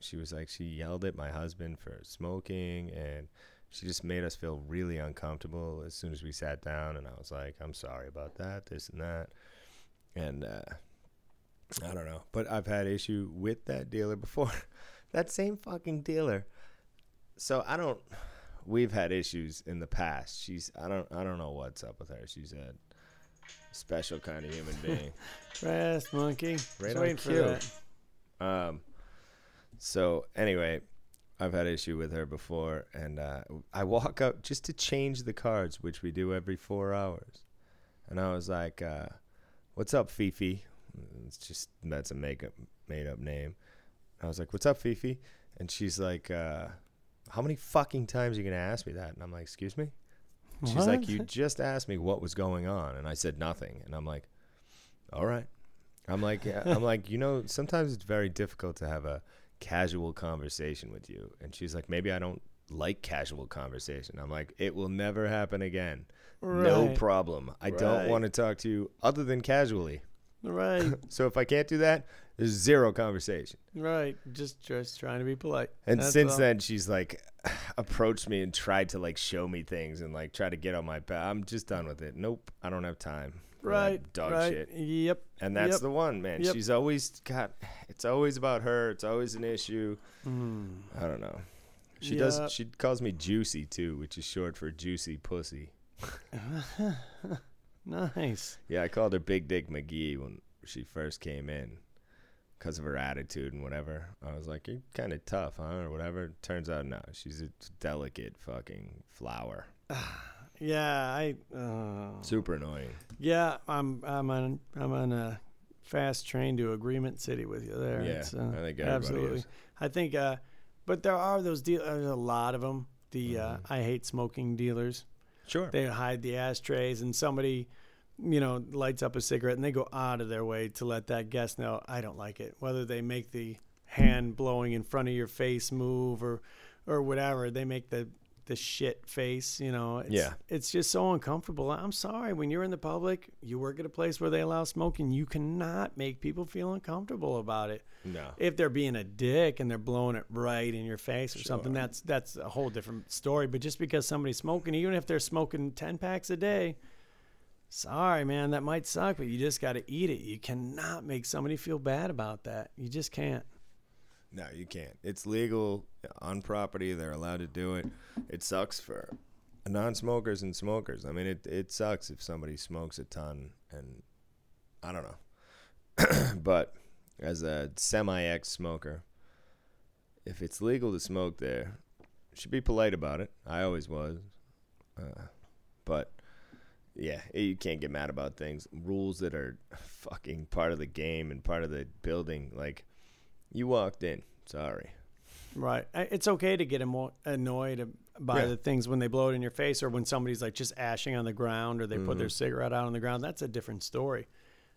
she was like she yelled at my husband for smoking and she just made us feel really uncomfortable as soon as we sat down and I was like, I'm sorry about that, this and that. And uh I don't know. But I've had issue with that dealer before. [laughs] that same fucking dealer. So I don't we've had issues in the past. She's I don't I don't know what's up with her. She's a special kind of human being. [laughs] Fast monkey. Just Right on waiting for cue. Um, so anyway, I've had issue with her before, and uh, I walk up just to change the cards, which we do every four hours. And I was like, uh, "What's up, Fifi?" It's just that's a make up made up name. I was like, "What's up, Fifi?" And she's like, uh, "How many fucking times are you gonna ask me that?" And I'm like, "Excuse me." She's like, "You just asked me what was going on," and I said nothing. And I'm like, "All right." I'm like, I'm like, you know, sometimes it's very difficult to have a casual conversation with you. And she's like, maybe I don't like casual conversation. I'm like, it will never happen again. No problem. I don't want to talk to you other than casually. Right. [laughs] So if I can't do that, there's zero conversation. right. Just just trying to be polite. And That's since all. then, she's like [sighs] approached me and tried to like show me things and like try to get on my back. I'm just done with it. Nope, I don't have time. Right. dog right. shit. Yep. And that's Yep. the one, man. Yep. She's always got. It's always about her. It's always an issue. Mm. I don't know. She Yeah. does. She calls me Juicy too, which is short for juicy pussy. [laughs] [laughs] Nice. Yeah, I called her Big Dick McGee when she first came in, because of her attitude and whatever. I was like, "You're kind of tough, huh?" or whatever. Turns out, no, she's a delicate fucking flower. [sighs] Yeah. I. Uh, Super annoying. Yeah. I'm. I'm on. I'm on a fast train to Agreement City with you there. Yeah, uh, I think everybody absolutely. is. I think. Uh, but there are those deal. There's a lot of them. The uh, Mhm. I hate smoking dealers. Sure. They hide the ashtrays, and somebody, you know, lights up a cigarette, and they go out of their way to let that guest know I don't like it. Whether they make the hand blowing in front of your face move or, or whatever, they make the the shit face. You know, it's, Yeah. it's just so uncomfortable. I'm sorry when you're in the public, you work at a place where they allow smoking, you cannot make people feel uncomfortable about it. no. If they're being a dick and they're blowing it right in your face or Sure. something, that's that's a whole different story. But just because somebody's smoking, even if they're smoking ten packs a day, sorry man, that might suck, but you just got to eat it. You cannot make somebody feel bad about that. You just can't. No, you can't. It's legal on property. They're allowed to do it. It sucks for non-smokers and smokers. I mean, it it sucks if somebody smokes a ton, and I don't know. [clears throat] but as a semi-ex smoker, if it's legal to smoke there, should be polite about it. I always was, uh, but yeah, you can't get mad about things. Rules that are [laughs] fucking part of the game and part of the building, like. You walked in. Sorry. Right. It's okay to get emo- annoyed by Yeah. the things when they blow it in your face or when somebody's like just ashing on the ground or they put their Mhm. cigarette out on the ground. That's a different story.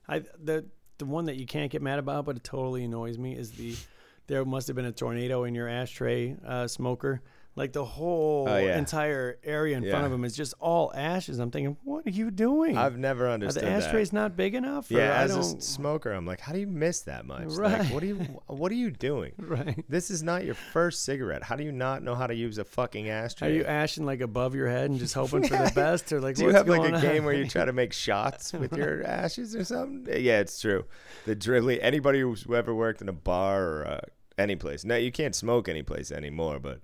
I the the one that you can't get mad about, but it totally annoys me is the there must have been a tornado in your ashtray uh, smoker. Like the whole Oh, yeah. entire area in front of him is just all ashes. I'm thinking, what are you doing? I've never understood. are the ashtrays that. not big enough? Yeah, as a smoker, I'm like, how do you miss that much? Right. Like, what are you [laughs] What are you doing? right. This is not your first cigarette. How do you not know how to use a fucking ashtray? Are you ashing like above your head and just [laughs] hoping for the best, or like do you have like a game where you try to make [laughs] shots with your ashes or something? Yeah, it's true. The dribbling. Anybody who's ever worked in a bar or uh, any place. No, you can't smoke any place anymore. But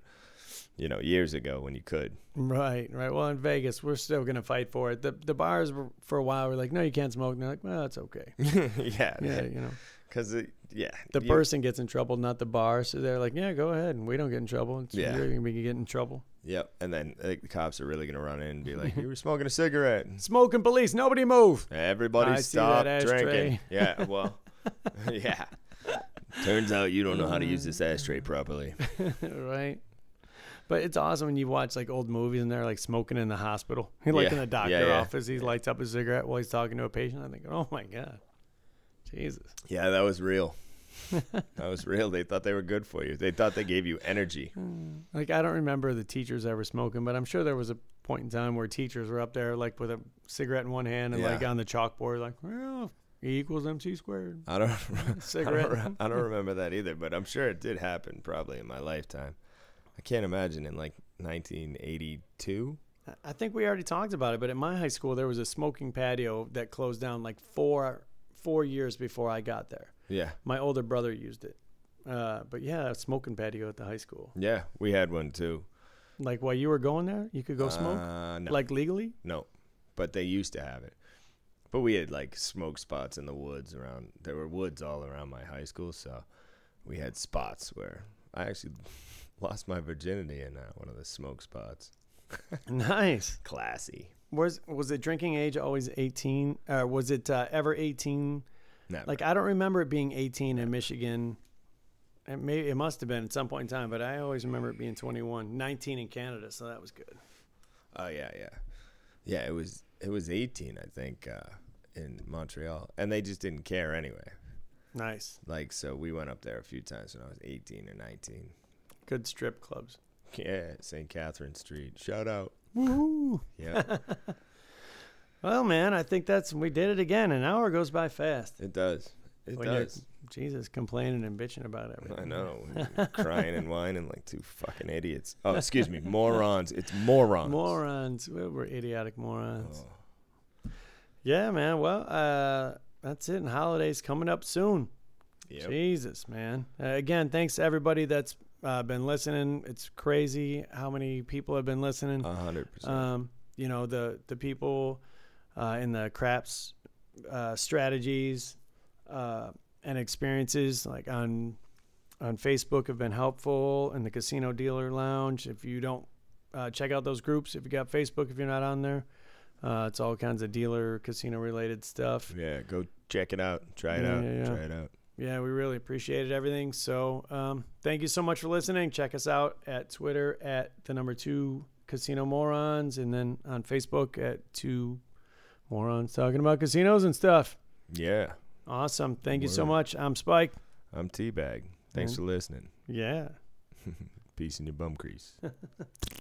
you know, years ago when you could. Right, right. Well, in Vegas, we're still gonna fight for it. The the bars were, for a while were like, no, you can't smoke. And they're like, well, it's okay. [laughs] yeah, Yeah, you know, Because yeah, the you- person gets in trouble, not the bar. So they're like, yeah, go ahead, and we don't get in trouble. It's, Yeah. you're gonna be getting in trouble. Yep, and then like, the cops are really gonna run in and be like, [laughs] "You were smoking a cigarette." Smoking police, nobody move. Everybody I stop drinking. Yeah, well, [laughs] yeah. Turns out you don't know how to use this ashtray properly. right. But it's awesome when you watch like old movies and they're like smoking in the hospital. He [laughs] like Yeah. in the doctor Yeah, yeah. office, he lights up a cigarette while he's talking to a patient. I think, oh my god, Jesus. Yeah, that was real. [laughs] that was real. They thought they were good for you. They thought they gave you energy. [sighs] Like I don't remember the teachers ever smoking, but I'm sure there was a point in time where teachers were up there like with a cigarette in one hand and like on the chalkboard, like, well, E equals MC squared. I don't. [laughs] I don't, Cigarette. I don't remember that either, but I'm sure it did happen probably in my lifetime. I can't imagine in like 1982. I- think we already talked about it, but at my high school there was a smoking patio that closed down like four four years before I got there. Yeah, My older brother used it. Uh, but yeah, a smoking patio at the high school. yeah, we had one too. Like while you were going there, you could go smoke Uh, no, like legally. no, but they used to have it. But we had like smoke spots in the woods around. There were woods all around my high school, so we had spots where I actually [laughs] lost my virginity in uh, one of the smoke spots. [laughs] nice. Classy. Was was it drinking age always eighteen? Uh, was it uh, ever eighteen? Never. Like I don't remember it being eighteen in Michigan. It may it must have been at some point in time, but I always remember it being 21, 19 in Canada, so that was good. Oh yeah, yeah, yeah. It was it was 18, I think, uh, in Montreal, and they just didn't care anyway. Nice, Like so, we went up there a few times when I was 18 or 19. Good strip clubs. Yeah, St. Catherine Street. Shout out. Woo! Yeah, [laughs] Well, man, I think that's we did it again. An hour goes by fast. it does. It When does. Jesus, complaining and bitching about everything. I know. [laughs] Crying and whining like two fucking idiots. Oh, excuse me, morons. It's morons. Morons. We're, we're idiotic morons. Oh, Yeah, man. Well, uh, that's it. And holidays coming up soon. yep. Jesus, man. Uh, again, thanks to everybody that's uh, been listening. It's crazy how many people have been listening. A hundred percent. Um, you know, the the people uh, in the craps uh, strategies uh, and experiences like on on Facebook have been helpful in the Casino Dealer Lounge. If you don't uh, check out those groups, if you got Facebook, if you're not on there, uh, it's all kinds of dealer casino related stuff. Yeah, go check it out. Try it Yeah, out. yeah, yeah. Try it out. Yeah, we really appreciated everything. So um, thank you so much for listening. Check us out at Twitter at the number two casino morons, and then on Facebook at two morons talking about casinos and stuff. Yeah, Awesome. Thank you so much. I'm Spike. I'm Teabag. Thanks And- for listening. Yeah. [laughs] Peace in your bum crease. [laughs]